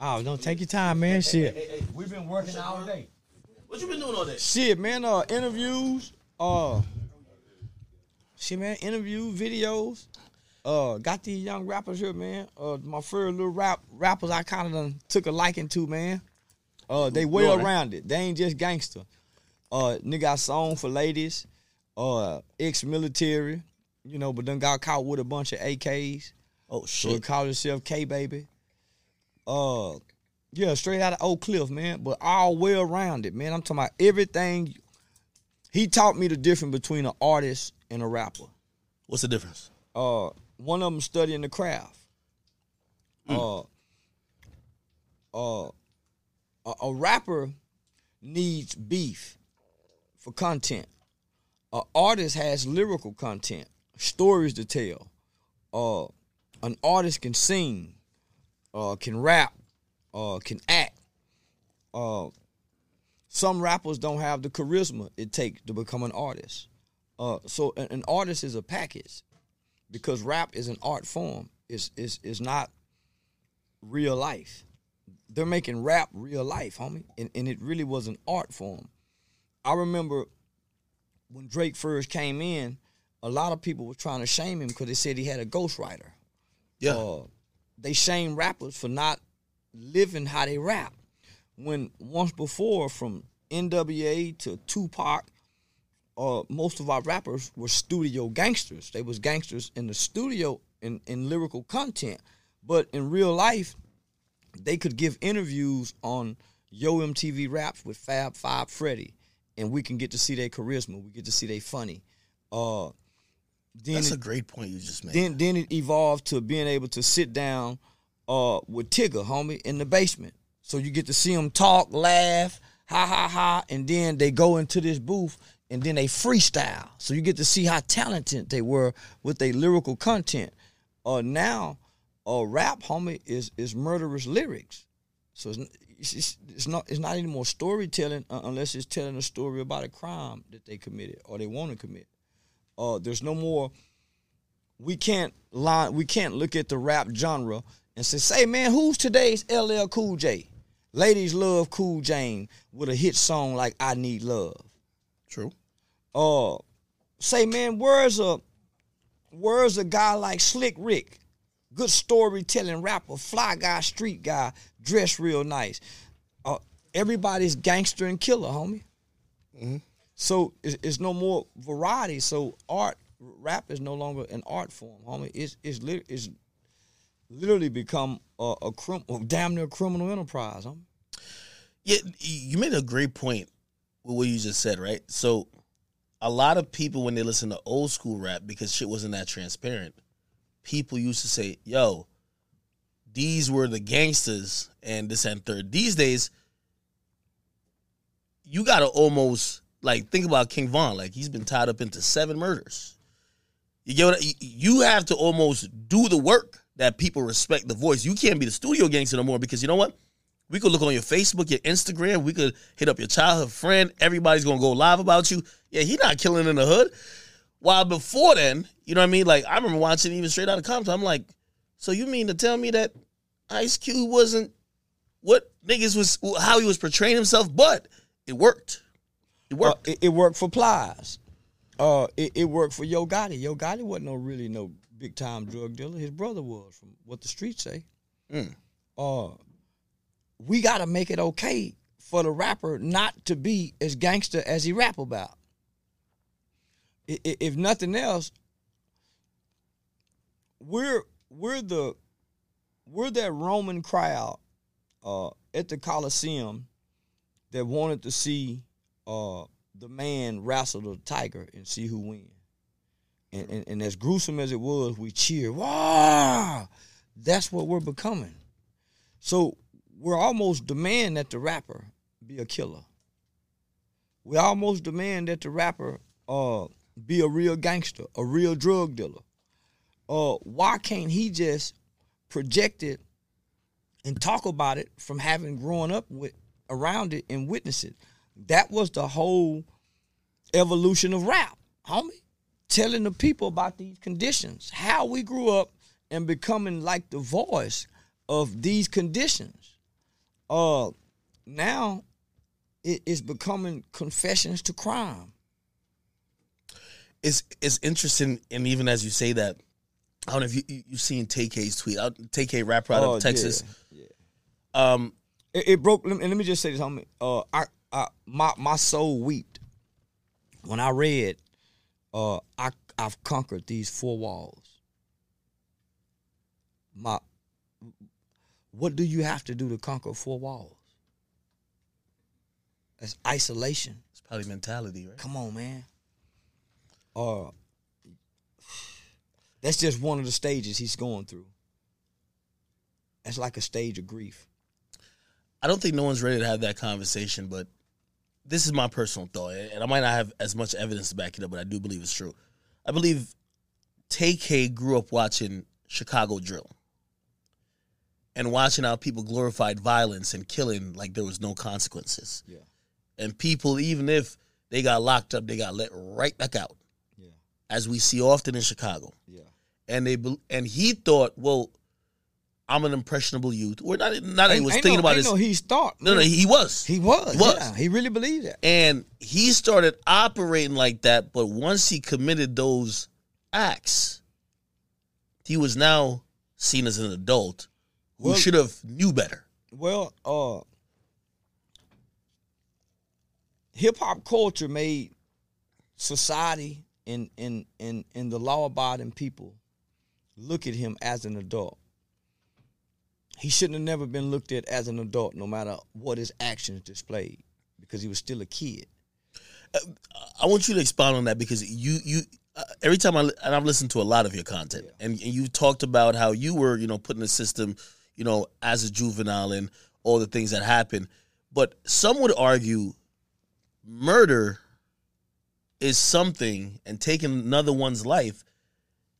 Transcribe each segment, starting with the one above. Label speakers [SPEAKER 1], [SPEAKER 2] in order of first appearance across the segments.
[SPEAKER 1] Oh, don't take your time, man. Shit.
[SPEAKER 2] Hey, hey, we've been working all day.
[SPEAKER 3] What you been doing all day?
[SPEAKER 1] Shit, man. Uh, interviews. Uh, shit, man. Interview videos. Uh, got these young rappers here, man. Uh, my first little rap rappers I kind of done took a liking to, man. Uh, they well
[SPEAKER 3] Lord.
[SPEAKER 1] rounded. They ain't just gangster. Uh, nigga got song for ladies. Uh, ex-military, you know, but then got caught with a bunch of AKs.
[SPEAKER 3] Oh
[SPEAKER 1] So he
[SPEAKER 3] shit.
[SPEAKER 1] called himself K baby. Uh yeah, straight out of Oak Cliff, man. But all well rounded, man. I'm talking about everything. He taught me the difference between an artist and a rapper.
[SPEAKER 3] What's the difference?
[SPEAKER 1] Uh one of them studying the craft. Uh uh a, a rapper needs beef for content. An artist has lyrical content, stories to tell. Uh an artist can sing, uh, can rap, uh, can act. Uh, some rappers don't have the charisma it takes to become an artist. Uh, so an, an artist is a package because rap is an art form. It's, it's, it's not real life. They're making rap real life, homie, and, and it really was an art form. I remember when Drake first came in, a lot of people were trying to shame him because they said he had a ghostwriter
[SPEAKER 3] Yeah.
[SPEAKER 1] uh, they shame rappers for not living how they rap. When once before, from NWA to Tupac, uh, most of our rappers were studio gangsters. They was gangsters in the studio in, in lyrical content, but in real life, they could give interviews on Yo MTV Raps with Fab Five Freddy, and we can get to see their charisma. We get to see they funny. Uh, then
[SPEAKER 3] That's
[SPEAKER 1] it-
[SPEAKER 3] a great point you just made.
[SPEAKER 1] then then it evolved to being able to sit down uh with Tigger, homie, in the basement. So you get to see them talk, laugh, ha ha ha, and then they go into this booth and then they freestyle. So you get to see how talented they were with their lyrical content. Uh now uh rap, homie, is is murderous lyrics. So it's, it's, it's- it's not it's not anymore storytelling uh, unless it's telling a story about a crime that they committed or they want to commit. Uh, there's no more we can't line we can't look at the rap genre and say, say man, who's today's LL Cool J? Ladies love Cool Jane with a hit song like I Need Love.
[SPEAKER 3] True.
[SPEAKER 1] Uh say, man, where's a where's a guy like Slick Rick? Good storytelling rapper, fly guy, street guy, dressed real nice. Uh, everybody's gangster and killer, homie. So it's, it's no more variety. So art, rap is no longer an art form, homie. It's it's, lit- it's literally become a, a crim- damn near criminal enterprise, homie.
[SPEAKER 3] Yeah, you made a great point with what you just said, right? So, a lot of people when they listen to old school rap because shit wasn't that transparent, people used to say, "Yo, these were the gangsters and this and third. These days, you gotta almost like think about King Von. Like he's been tied up into seven murders. You get what I- you have to almost do the work that people respect the voice. You can't be the studio gangster no more because you know what? We could look on your Facebook, your Instagram. We could hit up your childhood friend. Everybody's gonna go live about you. Yeah, he not killing in the hood. While before then, you know what I mean? Like I remember watching even straight out of Compton. I'm like, so you mean to tell me that Ice Cube wasn't what niggas was how he was portraying himself? But it worked. It
[SPEAKER 1] Uh,
[SPEAKER 3] worked.
[SPEAKER 1] it, it worked for Plies. Uh, it, it worked for Yo Gotti. Yo Gotti wasn't no really no big time drug dealer. His brother was, from what the streets say.
[SPEAKER 3] Mm.
[SPEAKER 1] Uh, we got to make it okay for the rapper not to be as gangster as he rap about. If nothing else, we're we're the we're that Roman crowd uh, at the Coliseum that wanted to see uh, the man wrestle the tiger and see who win. And, and, and as gruesome as it was, we cheer. Wow! That's what we're becoming. So we're almost demand that the rapper be a killer. We almost demand that the rapper uh, be a real gangster, a real drug dealer. Uh, why can't he just project it and talk about it from having grown up with around it and witness it? That was the whole evolution of rap, homie. Telling the people about these conditions, how we grew up and becoming like the voice of these conditions. uh, now it is becoming confessions to crime.
[SPEAKER 3] It's it's interesting, and even as you say that, I don't know if you you you've seen Tay-K's tweet. Out Tay-K rapper out
[SPEAKER 1] Oh,
[SPEAKER 3] of Texas.
[SPEAKER 1] yeah,
[SPEAKER 3] Um,
[SPEAKER 1] It, it broke. And let me just say this, homie. Uh, I, I, my, my soul wept when I read, uh, I, I've conquered these four walls. My, what do you have to do to conquer four walls? That's isolation.
[SPEAKER 3] it's probably mentality, right?
[SPEAKER 1] Come on, man. Uh, that's just one of the stages he's going through. That's like a stage of grief.
[SPEAKER 3] I don't think no one's ready to have that conversation, but this is my personal thought, and I might not have as much evidence to back it up, but I do believe it's true. I believe Tay-K grew up watching Chicago drill and watching how people glorified violence and killing like there was no consequences.
[SPEAKER 1] Yeah.
[SPEAKER 3] And people, even if they got locked up, they got let right back out,
[SPEAKER 1] Yeah.
[SPEAKER 3] as we see often in Chicago.
[SPEAKER 1] Yeah.
[SPEAKER 3] And they and he thought, well, I'm an impressionable youth, or not. Not that he was
[SPEAKER 1] Ain't
[SPEAKER 3] thinking
[SPEAKER 1] no,
[SPEAKER 3] about
[SPEAKER 1] ain't
[SPEAKER 3] his.
[SPEAKER 1] No, he's thought.
[SPEAKER 3] no, no, he was.
[SPEAKER 1] he was.
[SPEAKER 3] He was.
[SPEAKER 1] Yeah, he really believed that.
[SPEAKER 3] And he started operating like that, but once he committed those acts, he was now seen as an adult who
[SPEAKER 1] Well-
[SPEAKER 3] should have knew better.
[SPEAKER 1] Well, uh, hip hop culture made society and and and and the law abiding people look at him as an adult. He shouldn't have never been looked at as an adult, no matter what his actions displayed, because he was still a kid.
[SPEAKER 3] I want you to expound on that because you you uh, every time I and I've listened to a lot of your content and, and you talked about how you were you know put in the system you know as a juvenile and all the things that happened, but some would argue murder is something and taking another one's life.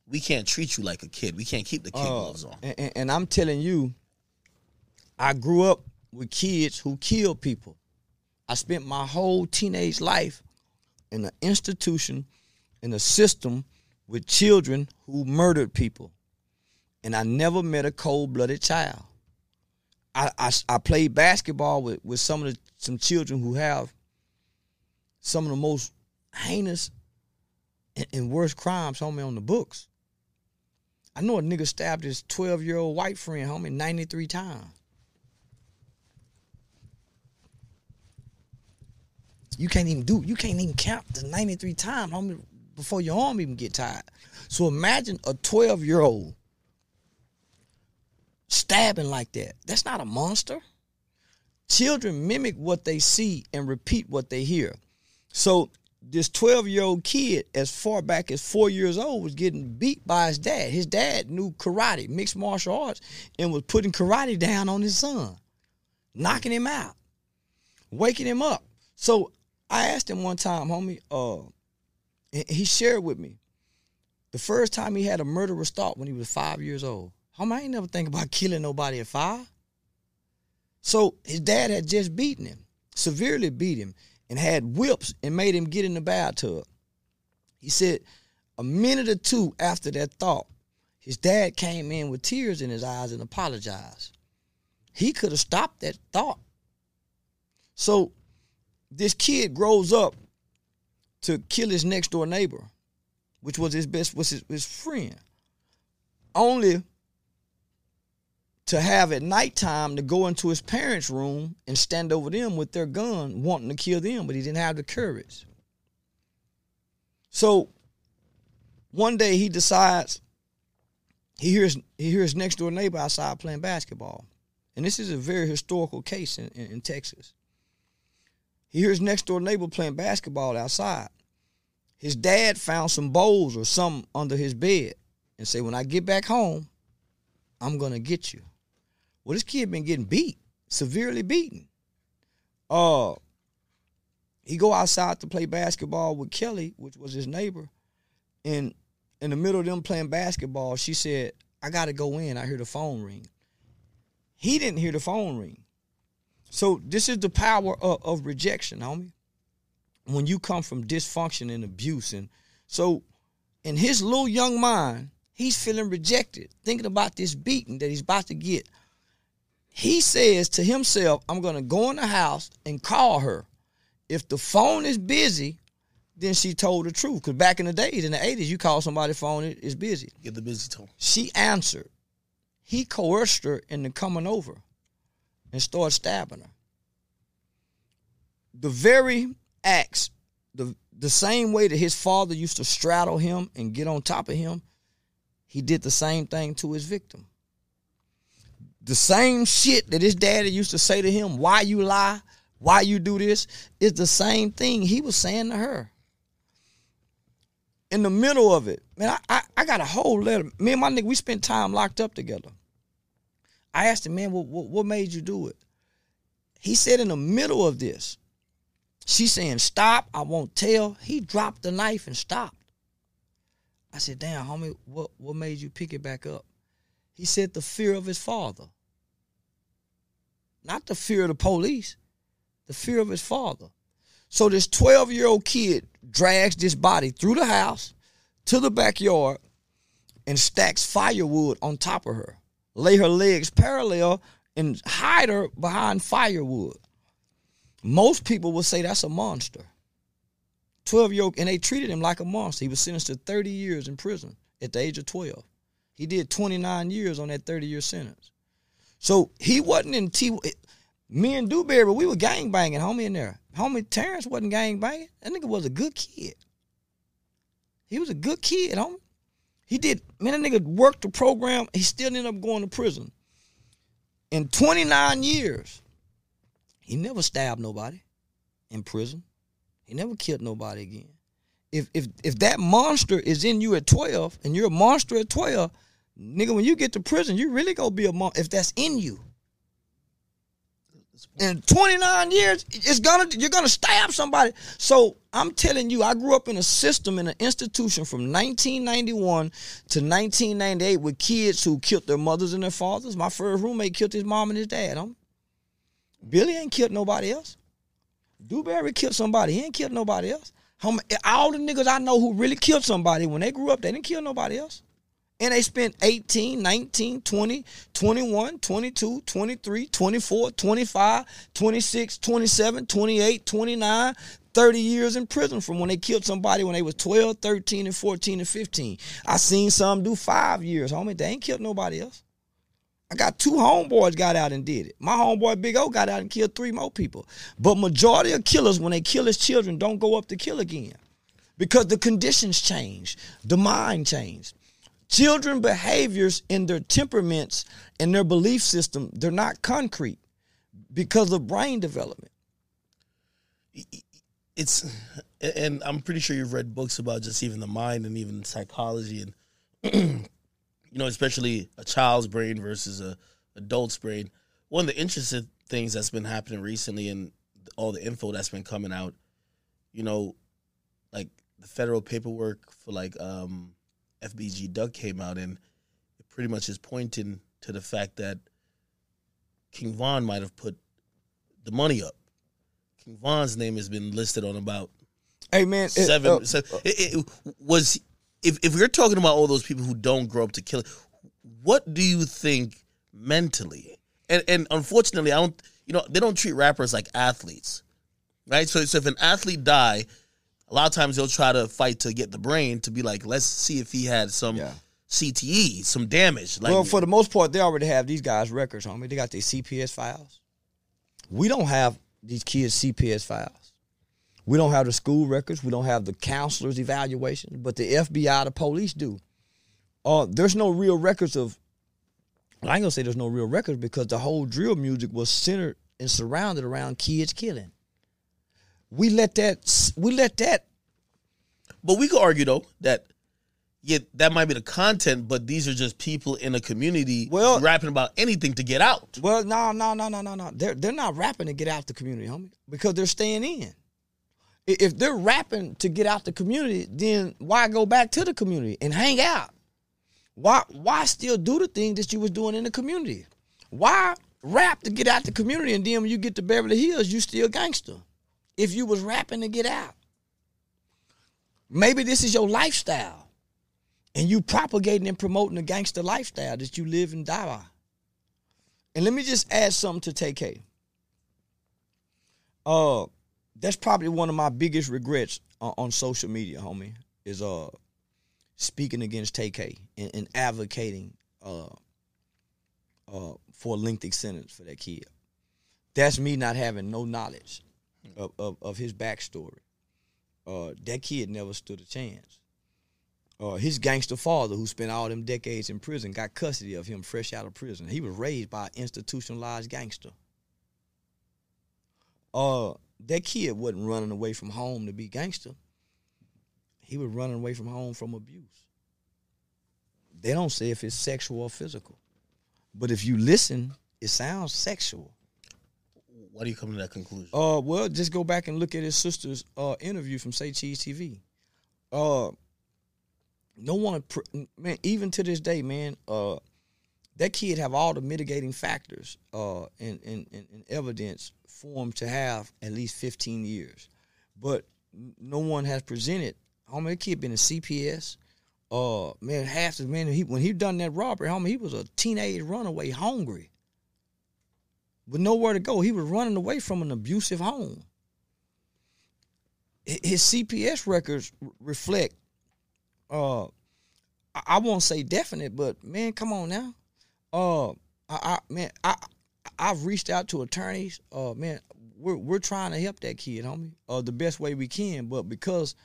[SPEAKER 3] We can't treat you like a kid. We can't keep the kid
[SPEAKER 1] Uh,
[SPEAKER 3] gloves on.
[SPEAKER 1] and- and I'm telling you, I grew up with kids who killed people. I spent my whole teenage life in an institution, in a system with children who murdered people. And I never met a cold blooded child. I, I, I played basketball with, with some of the some children who have some of the most heinous and, and worst crimes, homie, on the books. I know a nigga stabbed his 12 year old white friend, homie, 93 times. You can't even do, you can't even count the 93 times, homie, before your arm even get tired. So imagine a 12 year old stabbing like that. That's not a monster. Children mimic what they see and repeat what they hear. So this 12 year old kid, as far back as four years old, was getting beat by his dad. His dad knew karate, mixed martial arts, and was putting karate down on his son, knocking him out, waking him up. So I asked him one time, homie, uh, he shared with me the first time he had a murderous thought when he was five years old. Homie, I ain't never think about killing nobody at five. So his dad had just beaten him, severely beat him, and had whips and made him get in the bathtub. He said a minute or two after that thought, his dad came in with tears in his eyes and apologized. He could have stopped that thought. So this kid grows up to kill his next door neighbor, which was his best was his, his friend. Only to have at nighttime to go into his parents' room and stand over them with their gun, wanting to kill them, but he didn't have the courage. So one day he decides he hears he hears next door neighbor outside playing basketball. And this is a very historical case in, in, in Texas. He hears next door neighbor playing basketball outside. His dad found some bowls or something under his bed and said, When I get back home, I'm gonna get you. Well, this kid been getting beat, severely beaten. Uh he go outside to play basketball with Kelly, which was his neighbor. And in the middle of them playing basketball, she said, I gotta go in. I hear the phone ring. He didn't hear the phone ring. So this is the power of, of rejection, homie. When you come from dysfunction and abuse. And so in his little young mind, he's feeling rejected, thinking about this beating that he's about to get. He says to himself, I'm gonna go in the house and call her. If the phone is busy, then she told the truth. Because back in the days, in the 80s, you call somebody's phone, it- it's busy.
[SPEAKER 3] Get the busy tone.
[SPEAKER 1] She answered. He coerced her into coming over and started stabbing her. The very acts, the the same way that his father used to straddle him and get on top of him, he did the same thing to his victim. The same shit that his daddy used to say to him, why you lie, why you do this, is the same thing he was saying to her in the middle of it, man, I, I, I got a whole letter. Me and my nigga, we spent time locked up together. I asked him, man, what, what, what made you do it? He said in the middle of this, she's saying, stop, I won't tell. He dropped the knife and stopped. I said, damn, homie, what, what made you pick it back up? He said, the fear of his father. Not the fear of the police, the fear of his father. So this 12 year old kid drags this body through the house to the backyard and stacks firewood on top of her, lay her legs parallel and hide her behind firewood. Most people would say that's a monster. 12 year old, and they treated him like a monster. He was sentenced to 30 years in prison at the age of 12. He did 29 years on that 30 year sentence. So he wasn't in T. Me and Dewberry, we were gang banging, homie, in there. Homie Terrence wasn't gang banging. That nigga was a good kid. He was a good kid, homie. He did, man, that nigga worked the program. He still ended up going to prison. In 29 years, he never stabbed nobody in prison. He never killed nobody again. If if if that monster is in you at 12 and you're a monster at 12, nigga, when you get to prison, you really gonna be a monster if that's in you. In 29 years, it's gonna you're gonna stab somebody. So I'm telling you, I grew up in a system in an institution from 1991 to 1998 with kids who killed their mothers and their fathers. My first roommate killed his mom and his dad. Homie. Billy ain't killed nobody else. Dewberry killed somebody. He ain't killed nobody else. All the niggas I know who really killed somebody when they grew up, they didn't kill nobody else. And they spent 18, 19, 20, 21, 22, 23, 24, 25, 26, 27, 28, 29, 30 years in prison from when they killed somebody when they was 12, 13, and 14 and 15. I seen some do five years, homie. They ain't killed nobody else. I got two homeboys got out and did it. My homeboy Big O got out and killed three more people. But majority of killers, when they kill his children, don't go up to kill again. Because the conditions change. The mind changed. Children behaviors and their temperaments and their belief system, they're not concrete because of brain development.
[SPEAKER 3] It's and I'm pretty sure you've read books about just even the mind and even psychology and you know, especially a child's brain versus a adult's brain. One of the interesting things that's been happening recently and all the info that's been coming out, you know, like the federal paperwork for like um FBG Duck came out and it pretty much is pointing to the fact that King Von might have put the money up. King Von's name has been listed on about
[SPEAKER 1] Hey man, it-
[SPEAKER 3] seven.
[SPEAKER 1] uh,
[SPEAKER 3] se- it, it was if if you're talking about all those people who don't grow up to kill, what do you think mentally? And and unfortunately, I don't. You know, they don't treat rappers like athletes, right? So so if an athlete die, a lot of times they'll try to fight to get the brain to be like, let's see if he had some
[SPEAKER 1] Yeah.
[SPEAKER 3] CTE, some damage. Like
[SPEAKER 1] well, for the most part, they already have these guys' records, homie. They got their CPS files. We don't have these kids' CPS files. We don't have the school records. We don't have the counselors' evaluations, but the FBI, the police do. Uh, there's no real records of. I ain't gonna say there's no real records because the whole drill music was centered and surrounded around kids killing. We let that. We let that.
[SPEAKER 3] But we could argue though that yeah, that might be the content, but these are just people in a community
[SPEAKER 1] Well-
[SPEAKER 3] rapping about anything to get out.
[SPEAKER 1] Well, no, no, no, no, no, no. They're they're not rapping to get out the community, homie, because they're staying in. If they're rapping to get out the community, then why go back to the community and hang out? Why why still do the thing that you was doing in the community? Why rap to get out the community and then when you get to Beverly Hills, you still gangster? If you was rapping to get out. Maybe this is your lifestyle. And you propagating and promoting the gangster lifestyle that you live and die by. and let me just add something to Tay-K. Uh, that's probably one of my biggest regrets on, on social media, homie, is uh speaking against Tay-K and, and advocating uh uh for a lengthy sentence for that kid. That's me not having no knowledge of, of, of his backstory. Uh, that kid never stood a chance. Uh, his gangster father, who spent all them decades in prison, got custody of him fresh out of prison. He was raised by an institutionalized gangster. Uh, that kid wasn't running away from home to be gangster. He was running away from home from abuse. They don't say if it's sexual or physical, but if you listen, it sounds sexual.
[SPEAKER 3] Why do you come to that conclusion?
[SPEAKER 1] Uh, well, just go back and look at his sister's uh interview from Say Cheese TV. Uh, no one, man, even to this day, man, uh, that kid have all the mitigating factors uh and and, and, and evidence for him to have at least 15 years, but no one has presented. Homie, that kid been in CPS. Uh, man, half the man he when he done that robbery, homie, he was a teenage runaway, hungry with nowhere to go. He was running away from an abusive home. His CPS records reflect, uh, I, won't say definite, but man, come on now. Uh, I, I man, I I've reached out to attorneys. Uh, man, we're we're trying to help that kid, homie, uh, the best way we can. But because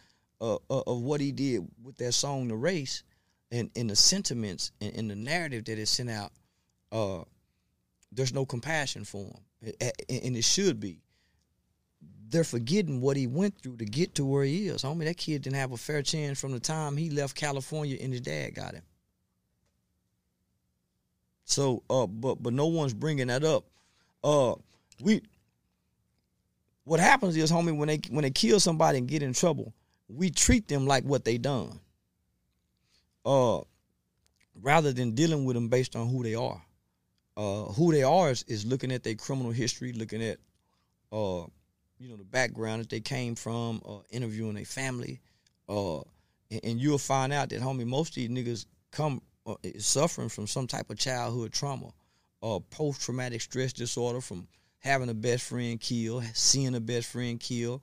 [SPEAKER 1] uh, uh, of what he did with that song, "The Race," and and the sentiments and, and the narrative that it sent out, uh, there's no compassion for him, and it should be. They're forgetting what he went through to get to where he is. Homie, that kid didn't have a fair chance from the time he left California and his dad got him. So, uh, but but no one's bringing that up. Uh, we. What happens is, homie, when they when they kill somebody and get in trouble, we treat them like what they done. Uh, rather than dealing with them based on who they are uh, who they are is, is looking at their criminal history, looking at, uh, you know, the background that they came from, uh, interviewing their family, uh, and, and you'll find out that, homie, most of these niggas come uh, is suffering from some type of childhood trauma, uh, post traumatic stress disorder from having a best friend kill, seeing a best friend kill.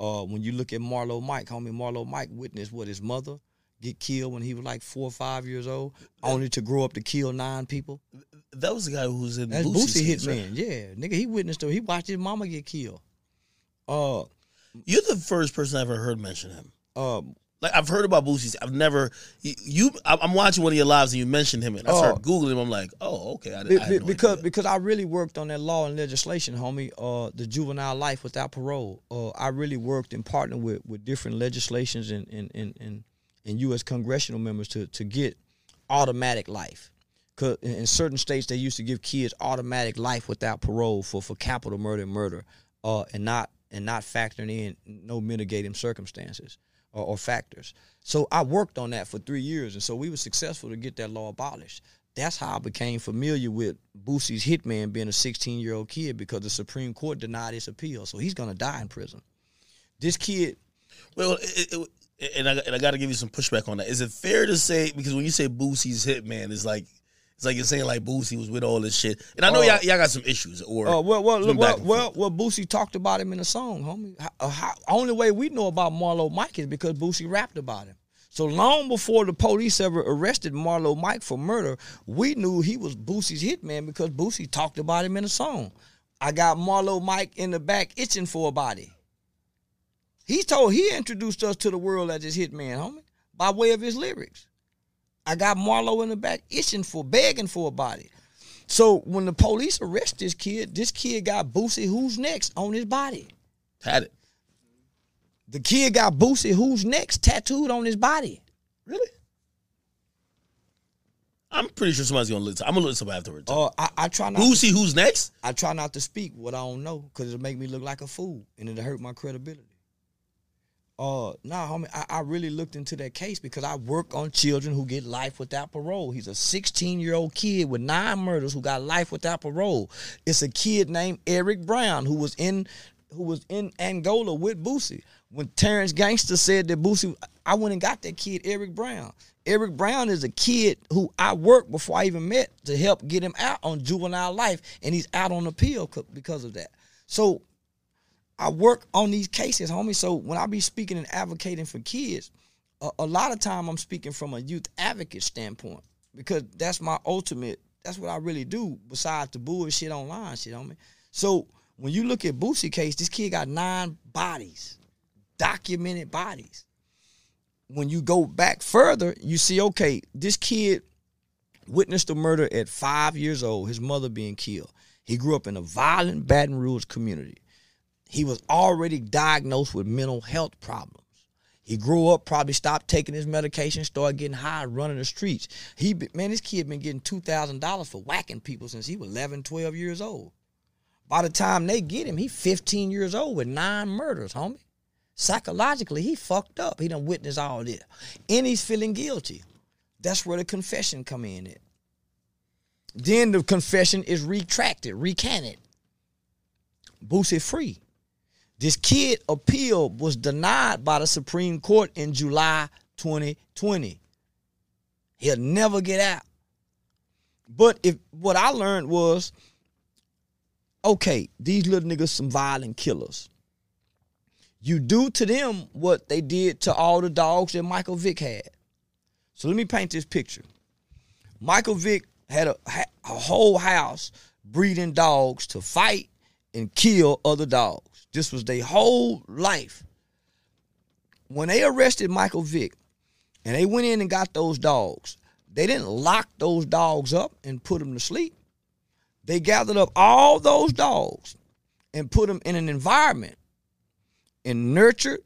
[SPEAKER 1] Uh, when you look at Marlo Mike, homie, Marlo Mike witnessed what his mother get killed when he was like four or five years old, only to grow up to kill nine people.
[SPEAKER 3] That was the guy who was in
[SPEAKER 1] That's Boosie Hitman.
[SPEAKER 3] right?
[SPEAKER 1] Yeah, nigga, he witnessed it. He watched his mama get killed. Uh,
[SPEAKER 3] You're the first person I ever heard mention him.
[SPEAKER 1] uh,
[SPEAKER 3] Like I've heard about Boosie's. I've never you. I- I'm watching one of your lives and you mentioned him, and I started
[SPEAKER 1] Oh.
[SPEAKER 3] googling him. I'm like, oh, okay. I, I
[SPEAKER 1] be-
[SPEAKER 3] had no
[SPEAKER 1] because
[SPEAKER 3] idea.
[SPEAKER 1] because I really worked on that law and legislation, homie. Uh, the juvenile life without parole. Uh, I really worked and partnered with with different legislations and and and and, and U.S. congressional members to to get automatic life. Cause in, in certain states they used to give kids automatic life without parole for for capital murder and murder, uh, and not and not factoring in no mitigating circumstances or, or factors. So I worked on that for three years, and so we were successful to get that law abolished. That's how I became familiar with Boosie's hitman being a 16 year old kid because the Supreme Court denied his appeal, so he's gonna die in prison. This kid,
[SPEAKER 3] Well, it, it- and I and I got to give you some pushback on that. Is it fair to say because when you say Boosie's hitman, it's like it's like you're saying like Boosie was with all this shit, and I know
[SPEAKER 1] Uh,
[SPEAKER 3] y'all, y'all got some issues. Or
[SPEAKER 1] Oh well, well, well, well, well, Boosie talked about him in a song, homie. How, uh, how, only way we know about Marlo Mike is because Boosie rapped about him. So long before the police ever arrested Marlo Mike for murder, we knew he was Boosie's hitman because Boosie talked about him in a song. I got Marlo Mike in the back itching for a body. He told he introduced us to the world as his hitman, homie, by way of his lyrics. I got Marlo in the back itching for, begging for a body. So when the police arrest this kid, this kid got Boosie Who's Next on his body.
[SPEAKER 3] had it
[SPEAKER 1] The kid got Boosie Who's Next tattooed on his body.
[SPEAKER 3] really. I'm pretty sure somebody's gonna listen. I'm gonna listen afterwards.
[SPEAKER 1] Uh, I, I try not.
[SPEAKER 3] Boosie, who's next?
[SPEAKER 1] I try not to speak what I don't know because it'll make me look like a fool and it'll hurt my credibility. Uh, nah, homie, I, I really looked into that case because I work on children who get life without parole. He's a 16 year old kid with nine murders who got life without parole. It's a kid named Eric Brown who was in who was in Angola with Boosie. When Terrence Gangster said that Boosie, I went and got that kid, Eric Brown. Eric Brown is a kid who I worked before I even met to help get him out on juvenile life, and he's out on appeal because of that. So I work on these cases, homie. So when I be speaking and advocating for kids, a, a lot of time I'm speaking from a youth advocate standpoint because that's my ultimate. That's what I really do. Besides the bullshit online, shit on me. So when you look at Boosie case, this kid got nine bodies, documented bodies. When you go back further, you see, okay, this kid witnessed a murder at five years old, his mother being killed. He grew up in a violent Baton Rouge community. He was already diagnosed with mental health problems. He grew up, probably stopped taking his medication, started getting high, running the streets. He, man, this kid been getting two thousand dollars for whacking people since he was 11, 12 years old. By the time they get him, he 15 years old with nine murders, homie. Psychologically, he fucked up. He done witnessed all this. And he's feeling guilty. That's where the confession come in at. Then the confession is retracted, recanted. Boosie free. This kid appeal was denied by the Supreme Court in July 2020. He'll never get out. But if what I learned was, okay, these little niggas some violent killers. You do to them what they did to all the dogs that Michael Vick had. So let me paint this picture. Michael Vick had a, a whole house breeding dogs to fight and kill other dogs. This was their whole life. When they arrested Michael Vick and they went in and got those dogs, they didn't lock those dogs up and put them to sleep. They gathered up all those dogs and put them in an environment and nurtured,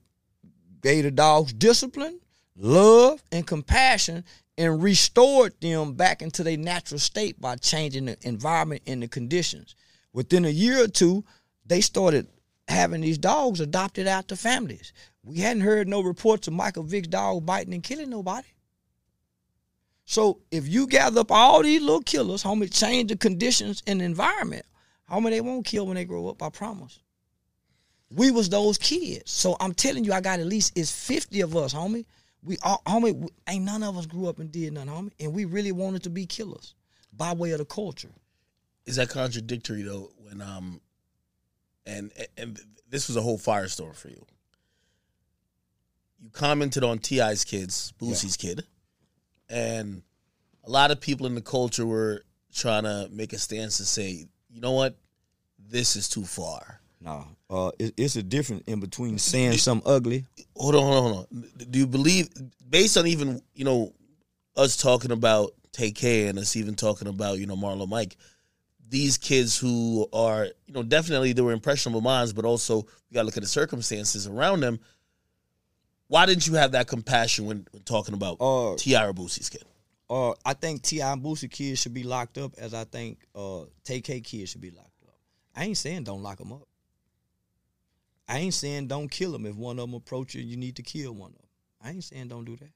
[SPEAKER 1] gave the dogs discipline, love, and compassion, and restored them back into their natural state by changing the environment and the conditions. Within a year or two, they started having these dogs adopted out to families. We hadn't heard no reports of Michael Vick's dog biting and killing nobody. So if you gather up all these little killers, homie, change the conditions and environment, homie, they won't kill when they grow up, I promise. We was those kids. So I'm telling you, I got at least it's 50 of us, homie. We all homie, we- ain't none of us grew up and did nothing, homie. And we really wanted to be killers by way of the culture.
[SPEAKER 3] Is that contradictory though? When um, and and this was a whole firestorm for you. You commented on T.I.'s kids, Boosie's kid, and a lot of people in the culture were trying to make a stance to say, you know what, this is too far.
[SPEAKER 1] No, uh, it, it's a difference in between saying something ugly.
[SPEAKER 3] hold on, hold on, hold on. Do you believe, based on even you know us talking about Tay-K and us even talking about you know Marlo Mike, these kids who are you know definitely they were impressionable minds, but also we got to look at the circumstances around them. Why didn't you have that compassion when, when talking about
[SPEAKER 1] Uh,
[SPEAKER 3] T.I. or Boosie's kid?
[SPEAKER 1] uh, I think T.I. and Boosie kids should be locked up, as I think uh, Tay-K kids should be locked up. I ain't saying don't lock them up. I ain't saying don't kill them. If one of them approach you, you need to kill one of them. I ain't saying don't do that.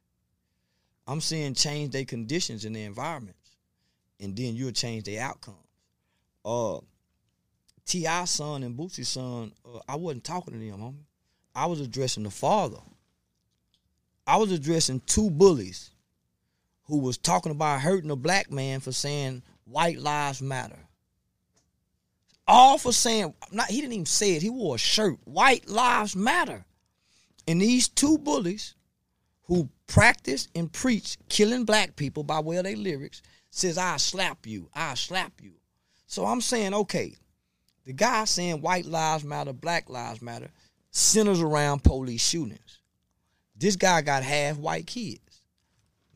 [SPEAKER 1] I'm saying change their conditions and their environments, and then you'll change their outcomes. Uh, T.I. son and Boosie's son, uh, I wasn't talking to them, homie. I was addressing the father. I was addressing two bullies who was talking about hurting a black man for saying white lives matter. All for saying not he didn't even say it, he wore a shirt. White lives matter. And these two bullies who practice and preach killing black people by way of their lyrics says, I'll slap you, I'll slap you. So I'm saying, okay, the guy saying white lives matter, black lives matter, centers around police shootings. This guy got half white kids.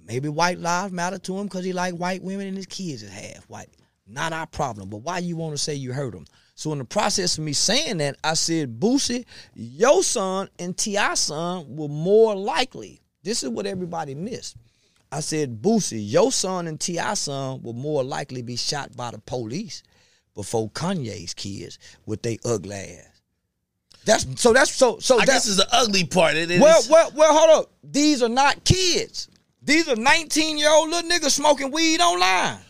[SPEAKER 1] Maybe white lives matter to him because he like white women and his kids is half white. Not our problem. But why you want to say you hurt him? So in the process of me saying that, I said, Boosie, your son and T.I. son were more likely. This is what everybody missed. I said, Boosie, your son and T.I. son will more likely be shot by the police before Kanye's kids with their ugly ass. That's so that's so so
[SPEAKER 3] I
[SPEAKER 1] that's
[SPEAKER 3] guess is the ugly part. It is.
[SPEAKER 1] well, well, well, hold up. These are not kids. These are 19 year old little niggas smoking weed online.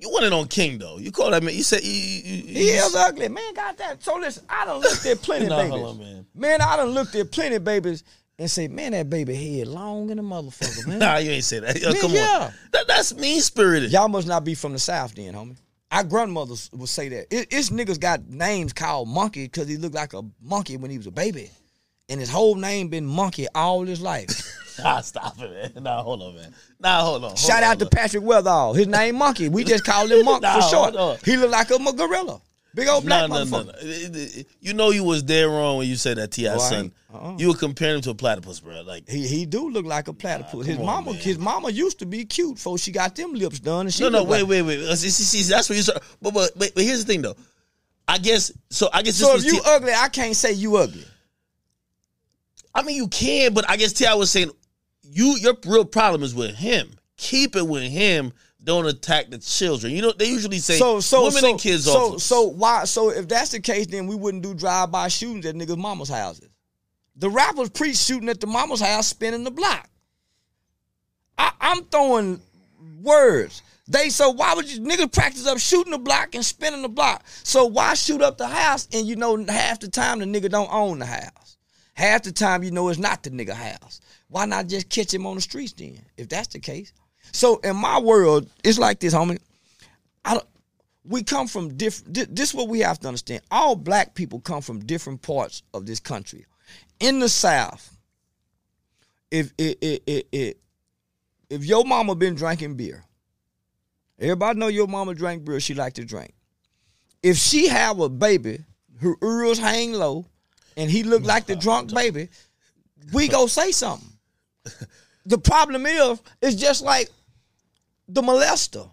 [SPEAKER 3] you want it on King though. You call that man. You said you, you, you,
[SPEAKER 1] He is ugly, man. Got that. So listen, I done looked at plenty babies.
[SPEAKER 3] hold on, man.
[SPEAKER 1] man, I done looked at plenty babies and say, man, that baby head long in the motherfucker, man.
[SPEAKER 3] Nah, you ain't say that. Yo,
[SPEAKER 1] Man,
[SPEAKER 3] come
[SPEAKER 1] yeah.
[SPEAKER 3] on. That, that's mean spirited.
[SPEAKER 1] Y'all must not be from the South then, homie. Our grandmothers would say that. It, it's niggas got names called Monkey because he looked like a monkey when he was a baby. And his whole name been Monkey all his life.
[SPEAKER 3] Nah, stop it, man. Nah, hold on, man. Nah, hold on. hold
[SPEAKER 1] Shout
[SPEAKER 3] on,
[SPEAKER 1] out to. Patrick Weatherall. His name Monkey. We just called him Monk
[SPEAKER 3] Nah,
[SPEAKER 1] for short. He look like a gorilla. Big old
[SPEAKER 3] No,
[SPEAKER 1] black
[SPEAKER 3] no, no,
[SPEAKER 1] motherfucker.
[SPEAKER 3] no. You know you was dead wrong when you said that T.I. son.
[SPEAKER 1] uh-uh.
[SPEAKER 3] You were comparing him to a platypus, bro. Like
[SPEAKER 1] He he do look like a platypus. his
[SPEAKER 3] on,
[SPEAKER 1] mama
[SPEAKER 3] man.
[SPEAKER 1] his mama used to be cute before she got them lips done. And she
[SPEAKER 3] no, no, wait,
[SPEAKER 1] like-
[SPEAKER 3] wait, wait. Uh, See, see, see, that's what you start. But, but, but, but here's the thing, though. I guess so. I guess
[SPEAKER 1] So if you
[SPEAKER 3] T-
[SPEAKER 1] ugly, I can't say you ugly.
[SPEAKER 3] I mean, you can, but I guess T.I. was saying you. Your real problem is with him. Keep it with him. Don't attack the children. You know they usually say
[SPEAKER 1] So so
[SPEAKER 3] women
[SPEAKER 1] so,
[SPEAKER 3] and kids.
[SPEAKER 1] So so why so if that's the case, then we wouldn't do drive by shootings at niggas' mama's houses. The rappers preach shooting at the mama's house, spinning the block. I, I'm throwing words. They so why would you niggas practice up shooting the block and spinning the block? So why shoot up the house and you know half the time the nigga don't own the house? Half the time you know it's not the nigga house. Why not just catch him on the streets then? If that's the case. So in my world, it's like this, homie. I don't, we come from different. This is what we have to understand. All black people come from different parts of this country. In the South, if if if, if, if your mama been drinking beer, everybody know your mama drank beer. She like to drink. If she have a baby, her ears hang low, and he look like the drunk baby, we go say something. The problem is, it's just like the molester.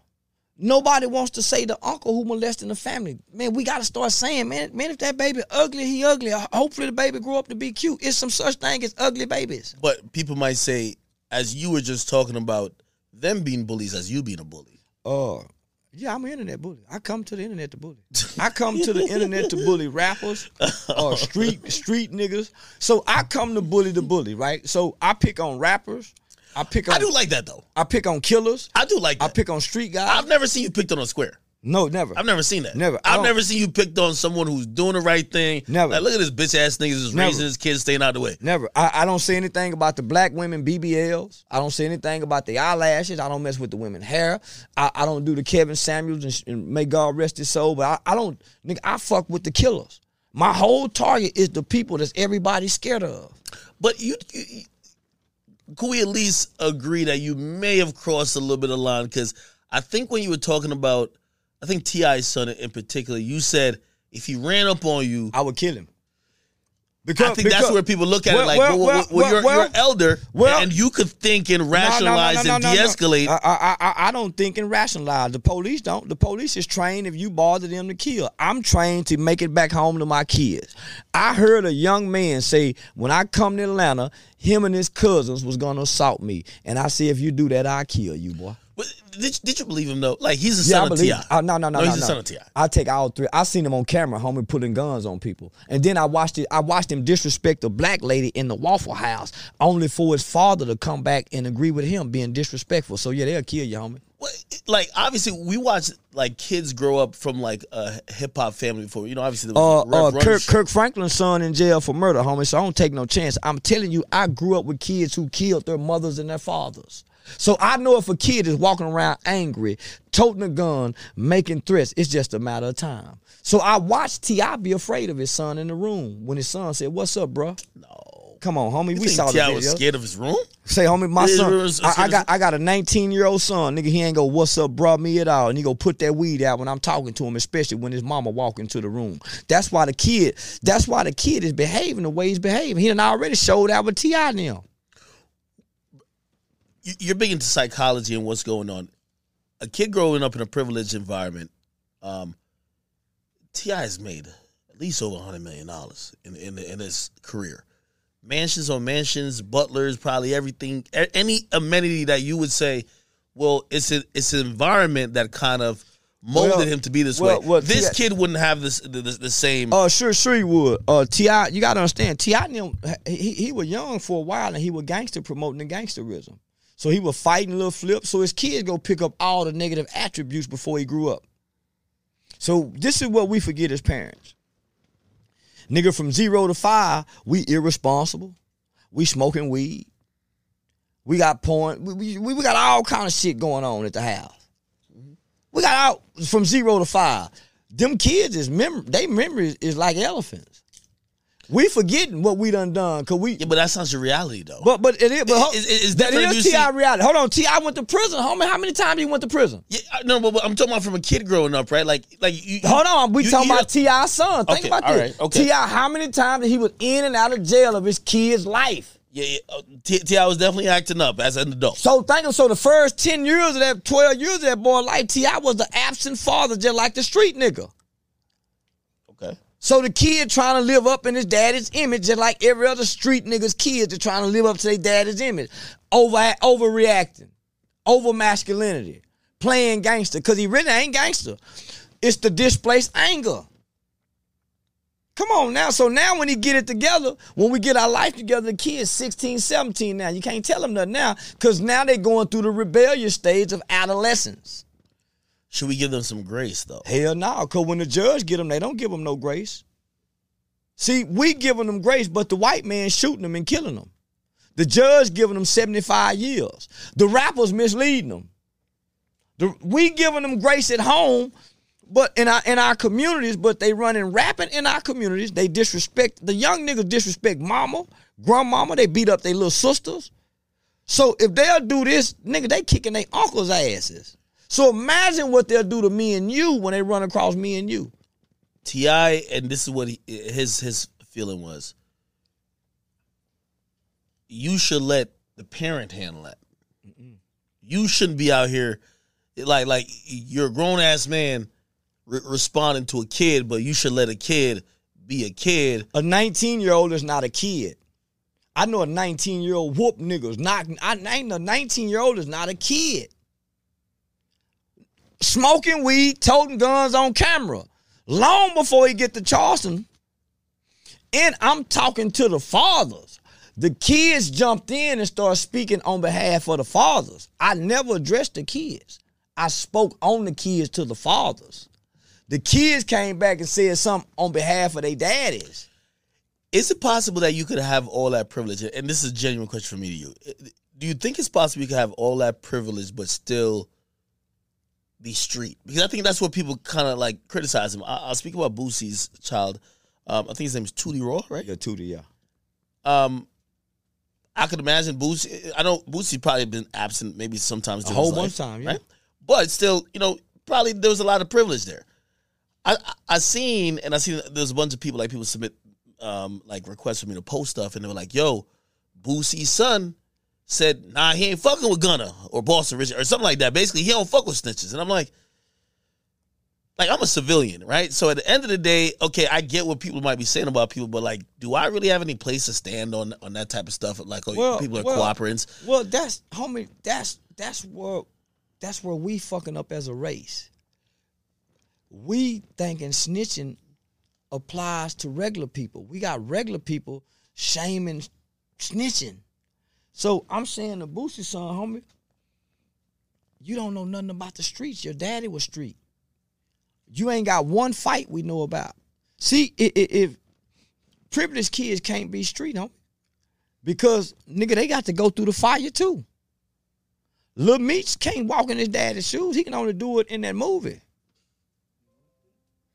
[SPEAKER 1] Nobody wants to say the uncle who molested the family. Man, we gotta start saying, man, man, if that baby ugly, he ugly. Hopefully the baby grow up to be cute. It's some such thing as ugly babies.
[SPEAKER 3] But people might say, as you were just talking about them being bullies, as you being a bully.
[SPEAKER 1] Uh yeah, I'm an internet bully. I come to the internet to bully. I come to the internet to bully rappers or street street niggas. So I come to bully the bully, right? So I pick on rappers. I pick on
[SPEAKER 3] I do like that though.
[SPEAKER 1] I pick on killers.
[SPEAKER 3] I do like
[SPEAKER 1] I pick on street guys.
[SPEAKER 3] I've never seen you picked on a square.
[SPEAKER 1] no, never.
[SPEAKER 3] I've never seen that.
[SPEAKER 1] Never. I
[SPEAKER 3] I've
[SPEAKER 1] don't-
[SPEAKER 3] never seen you picked on someone who's doing the right thing.
[SPEAKER 1] Never.
[SPEAKER 3] Like, look at this bitch ass niggas just
[SPEAKER 1] Never.
[SPEAKER 3] raising his kids, staying out of the way.
[SPEAKER 1] Never. I, I don't say anything about the black women BBLs. I don't say anything about the eyelashes. I don't mess with the women hair. I, I don't do the Kevin Samuels and, sh- and may God rest his soul. But I, I don't, nigga, I fuck with the killers. My whole target is the people that's everybody's scared of.
[SPEAKER 3] But you, you, you- could we at least agree that you may have crossed a little bit of line? Because I think when you were talking about, I think T.I.'s son in particular, you said if he ran up on you,
[SPEAKER 1] I would kill him. Because
[SPEAKER 3] I think that's where people look at
[SPEAKER 1] Well,
[SPEAKER 3] it like,
[SPEAKER 1] well,
[SPEAKER 3] well,
[SPEAKER 1] well,
[SPEAKER 3] you're, you're elder, and you could think and
[SPEAKER 1] No, no, no,
[SPEAKER 3] rationalize
[SPEAKER 1] no,
[SPEAKER 3] and
[SPEAKER 1] no, no, no.
[SPEAKER 3] de-escalate.
[SPEAKER 1] I, I, I, I don't think and rationalize. The police don't. The police is trained if you bother them to kill. I'm trained to make it back home to my kids. I heard a young man say, when I come to Atlanta, him and his cousins was gonna assault me. And I said, if you do that, I'll kill you, boy.
[SPEAKER 3] Did, did you believe him though? Like he's the
[SPEAKER 1] Yeah, I
[SPEAKER 3] son of. Ti.
[SPEAKER 1] Uh, no, no, no, no.
[SPEAKER 3] he's
[SPEAKER 1] no.
[SPEAKER 3] the son of Ti.
[SPEAKER 1] I take all three. I seen him on camera, homie, putting guns on people, and then I watched it. I watched him disrespect a black lady in the Waffle House, only for his father to come back and agree with him being disrespectful. So yeah, they'll kill you, homie.
[SPEAKER 3] Well, like obviously we watch like kids grow up from like a hip hop family before. You know, obviously there
[SPEAKER 1] Uh,
[SPEAKER 3] was
[SPEAKER 1] uh,
[SPEAKER 3] Rev Run
[SPEAKER 1] Kirk. Kirk Franklin's son in jail for murder, homie. So I don't take no chance. I'm telling you, I grew up with kids who killed their mothers and their fathers. So I know if a kid is walking around angry, toting a gun, making threats, it's just a matter of time. So I watched T.I. be afraid of his son in the room when his son said, "What's up, bro?"
[SPEAKER 3] No,
[SPEAKER 1] Come on, homie.
[SPEAKER 3] you
[SPEAKER 1] we saw the
[SPEAKER 3] T.I. was scared of his room.
[SPEAKER 1] Say, homie, my son. I, I got I got a 19 year old son, nigga. He ain't go, what's up, bro, me at all. And he go put that weed out when I'm talking to him, especially when his mama walk into the room. That's why the kid. That's why the kid is behaving the way he's behaving. He done already showed out with T.I. now.
[SPEAKER 3] You- You're big into psychology and what's going on. A kid growing up in a privileged environment, um, T.I. has made at least over hundred million dollars in in in his career. Mansions on mansions, butlers, probably everything, any amenity that you would say, well, it's a, it's an environment that kind of molded
[SPEAKER 1] Well,
[SPEAKER 3] him to be this
[SPEAKER 1] well,
[SPEAKER 3] way.
[SPEAKER 1] well,
[SPEAKER 3] this kid wouldn't have this the, the, the same.
[SPEAKER 1] Uh, sure, sure he would. Uh, T.I., you gotta understand, T.I., he he was young for a while, and he was gangster promoting the gangsterism. So he was fighting a little Flip. So his kids go pick up all the negative attributes before he grew up. So this is what we forget as parents. Nigga, from zero to five, we irresponsible. We smoking weed. We got porn. We, we, we got all kind of shit going on at the house. We got out from zero to five. Them kids is mem they memory is like elephants. We forgetting what we done done cause we
[SPEAKER 3] Yeah, but that's not your reality though.
[SPEAKER 1] but but it is but ho-
[SPEAKER 3] It's- it's- it's
[SPEAKER 1] is T.I.
[SPEAKER 3] see-
[SPEAKER 1] reality. Hold on, T.I. went to prison, homie. How many times he went to prison?
[SPEAKER 3] yeah, no, but, but I'm talking about from a kid growing up, right? Like, like you.
[SPEAKER 1] Hold on, we
[SPEAKER 3] you-
[SPEAKER 1] talking
[SPEAKER 3] you-
[SPEAKER 1] about T.I.'s son. Think
[SPEAKER 3] Okay,
[SPEAKER 1] about this.
[SPEAKER 3] right, okay.
[SPEAKER 1] T.I., how many times he was in and out of jail of his kid's life?
[SPEAKER 3] Yeah, yeah. uh, T.I. was definitely acting up as an adult.
[SPEAKER 1] So think of so the first ten years of that, twelve years of that boy life, T.I. was the absent father, just like the street nigga. So the kid trying to live up in his daddy's image, just like every other street nigga's kids are trying to live up to their daddy's image. Over overreacting, over masculinity, playing gangster, because he really ain't gangster. It's the displaced anger. Come on now. So now when he get it together, when we get our life together, the kid's 16, 17 now. You can't tell them nothing now, because now they're going through the rebellious stage of adolescence.
[SPEAKER 3] Should we give them some grace though?
[SPEAKER 1] Hell no, because when the judge get them, they don't give them no grace. See, we giving them grace, but the white man shooting them and killing them. The judge giving them 75 years. The rappers misleading them. The, we giving them grace at home, but in our in our communities, but they running rapping in our communities. They disrespect the young niggas disrespect mama, grandmama. They beat up their little sisters. So if they'll do this, nigga, they kicking their uncles' asses. So imagine what they'll do to me and you when they run across me and you.
[SPEAKER 3] T.I., and this is what he, his his feeling was. You should let the parent handle that. You shouldn't be out here like like you're a grown ass man re- responding to a kid, but you should let a kid be a kid.
[SPEAKER 1] A 19 year old is not a kid. I know a 19 year old whoop niggas. Not I ain't a 19 year old is not a kid. Smoking weed, toting guns on camera. Long before he get to Charleston. And I'm talking to the fathers. The kids jumped in and started speaking on behalf of the fathers. I never addressed the kids. I spoke on the kids to the fathers. The kids came back and said something on behalf of their daddies.
[SPEAKER 3] Is it possible that you could have all that privilege? And this is a genuine question for me to you. Do you think it's possible you could have all that privilege but still be street? Because I think that's what people kind of like criticize him. I- I'll speak about Boosie's child. Um, I think his name is Tootie Raw, right?
[SPEAKER 1] Yeah, Tootie, yeah.
[SPEAKER 3] Um, I could imagine Boosie. I know Boosie probably been absent maybe sometimes
[SPEAKER 1] A whole bunch of time, yeah.
[SPEAKER 3] right? But still, you know, probably there was a lot of privilege there. I I, I seen and I seen there's a bunch of people like people submit um like requests for me to post stuff and they were like, "Yo, Boosie's son said, nah, he ain't fucking with Gunna or Boston Richey or something like that. Basically, he don't fuck with snitches." And I'm like. Like I'm a civilian, right? So at the end of the day, okay, I get what people might be saying about people, but like, do I really have any place to stand on on that type of stuff? Like, oh,
[SPEAKER 1] Well,
[SPEAKER 3] people are
[SPEAKER 1] well,
[SPEAKER 3] cooperants.
[SPEAKER 1] Well, that's homie. That's that's where that's where we fucking up as a race. We thinking snitching applies to regular people. We got regular people shaming snitching. So I'm saying the Boosie son, homie, you don't know nothing about the streets. Your daddy was street. You ain't got one fight we know about. See, i- i- if privileged kids can't be street, homie, because nigga, they got to go through the fire too. Lil Meech can't walk in his daddy's shoes. He can only do it in that movie.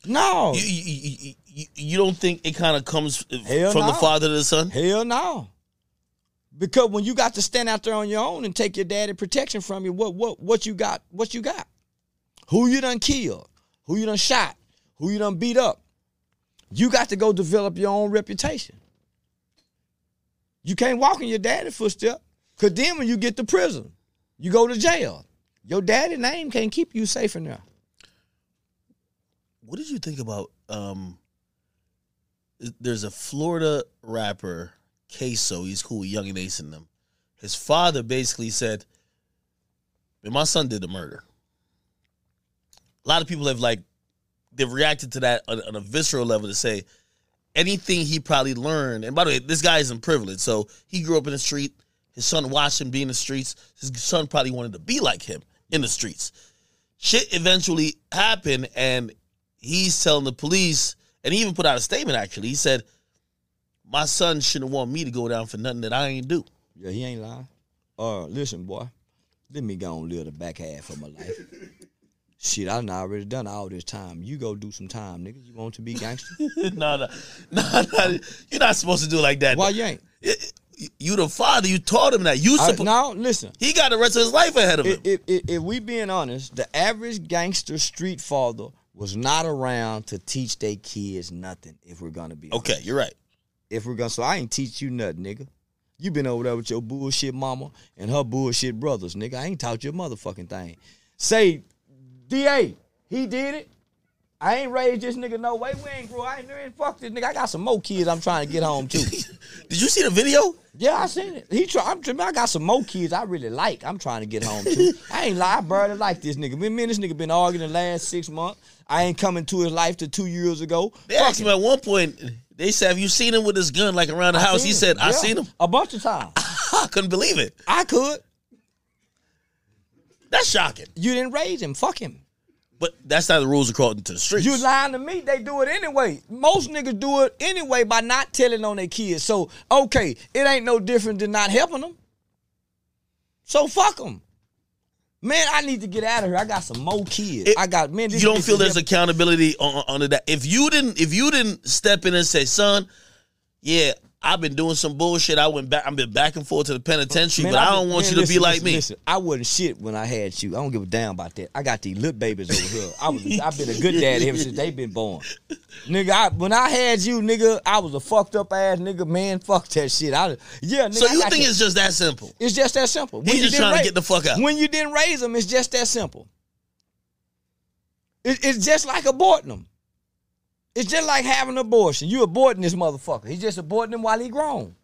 [SPEAKER 1] No.
[SPEAKER 3] You, you, you, you, don't think it kind of comes
[SPEAKER 1] Hell
[SPEAKER 3] from the father to the son?
[SPEAKER 1] Hell no. Because when you got to stand out there on your own and take your daddy protection from you, what what what you got? What you got? Who you done killed? Who you done shot? Who you done beat up? You got to go develop your own reputation. You can't walk in your daddy's footstep. Cause then when you get to prison, you go to jail. Your daddy name can't keep you safe in there.
[SPEAKER 3] What did you think about? Um, there's a Florida rapper, Ksoo. He's cool with Yungeen Ace and them. His father basically said, my son did the murder." A lot of people have like they've reacted to that on, on a visceral level to say anything he probably learned. And by the way, this guy isn't privileged, so he grew up in the street. His son watched him be in the streets. His son probably wanted to be like him in the streets. Shit eventually happened, and he's telling the police, and he even put out a statement. Actually, he said, my son shouldn't want me to go down for nothing that I ain't do.
[SPEAKER 1] Yeah, he ain't lying. Uh, listen, boy, let me go and live the back half of my life. Shit, I done already done all this time. You go do some time, nigga. You want to be gangster?
[SPEAKER 3] no, no, no, no. You're not supposed to do it like that.
[SPEAKER 1] Why you ain't?
[SPEAKER 3] You the father. You taught him that. You supposed.
[SPEAKER 1] now listen.
[SPEAKER 3] He got the rest of his life ahead of him.
[SPEAKER 1] If, if, if we being honest, the average gangster street father was not around to teach their kids nothing. If we're gonna be honest.
[SPEAKER 3] okay, you're right.
[SPEAKER 1] If we're gonna so I ain't teach you nothing, nigga. You been over there with your bullshit mama and her bullshit brothers, nigga. I ain't taught you a motherfucking thing. Say, DA, he did it. I ain't raised this nigga no way. We ain't grew. I ain't, ain't fuck this nigga. I got some more kids I'm trying to get home to.
[SPEAKER 3] Did you see the video?
[SPEAKER 1] yeah, I seen it. He try. I'm, I got some more kids I really like. I'm trying to get home to. I ain't lie. I barely like this nigga. Me, me and this nigga been arguing the last six months. I ain't coming to his life to two years ago.
[SPEAKER 3] They
[SPEAKER 1] Fuck
[SPEAKER 3] asked
[SPEAKER 1] him
[SPEAKER 3] at one point. They said, "Have you seen him with his gun like around the house?" He said, "I
[SPEAKER 1] Yeah,
[SPEAKER 3] seen him."
[SPEAKER 1] a bunch of times.
[SPEAKER 3] I couldn't believe it.
[SPEAKER 1] I could.
[SPEAKER 3] That's shocking.
[SPEAKER 1] You didn't raise him. Fuck him.
[SPEAKER 3] But that's not the rules according to the streets.
[SPEAKER 1] You lying to me, they do it anyway. Most niggas do it anyway by not telling on their kids. So, okay, it ain't no different than not helping them. So fuck them. Man, I need to get out of here. I got some more kids.
[SPEAKER 3] It-
[SPEAKER 1] I got man.
[SPEAKER 3] you don't feel there's accountability on, on on that. If you didn't, if you didn't step in and say, "Son, yeah, I've been doing some bullshit. I went back. I've been back and forth to the penitentiary,
[SPEAKER 1] Man,
[SPEAKER 3] but I don't want
[SPEAKER 1] man,
[SPEAKER 3] you to
[SPEAKER 1] listen,
[SPEAKER 3] be like
[SPEAKER 1] listen,
[SPEAKER 3] me."
[SPEAKER 1] Listen, I wasn't shit when I had you. I don't give a damn about that. I got these little babies over here. I was, I've been a good dad ever since they've been born. Nigga, I, when I had you, nigga, I was a fucked up ass nigga. Man, fuck that shit. I, yeah, nigga.
[SPEAKER 3] So you think it's just that simple?
[SPEAKER 1] It's just that simple.
[SPEAKER 3] He's
[SPEAKER 1] you
[SPEAKER 3] just trying to get the fuck out.
[SPEAKER 1] When you didn't raise them, it's just that simple. It, it's just like aborting them. It's just like having an abortion. You aborting this motherfucker. He's just aborting him while he grown.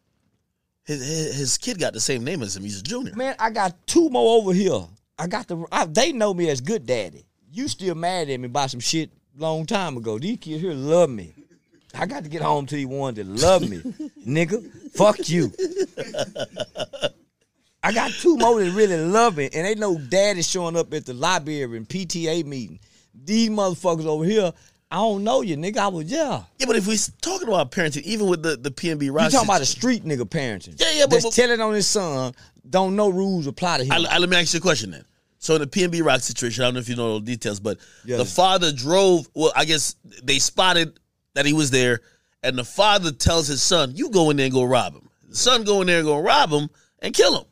[SPEAKER 3] His, his, his kid got the same name as him. He's a junior.
[SPEAKER 1] Man, I got two more over here. I got the. I, they know me as good daddy. You still mad at me about some shit long time ago. These kids here love me. I got to get home to the one that love me, nigga. Fuck you. I got two more that really love me, and they know daddy showing up at the library and PTA meeting. These motherfuckers over here, I don't know you, nigga. I was yeah.
[SPEAKER 3] Yeah, but if we're talking about parenting, even with the the PNB Rock, You
[SPEAKER 1] talking about a street nigga parenting?
[SPEAKER 3] Yeah, yeah, but- but-
[SPEAKER 1] telling on his son. Don't know rules apply to him.
[SPEAKER 3] I, I- let me ask you a question then. So in the PNB Rock situation, I don't know if you know all the details, but
[SPEAKER 1] Yeah.
[SPEAKER 3] the father drove. Well, I guess they spotted that he was there, and the father tells his son, "You go in there and go rob him." The son go in there and go rob him and kill him.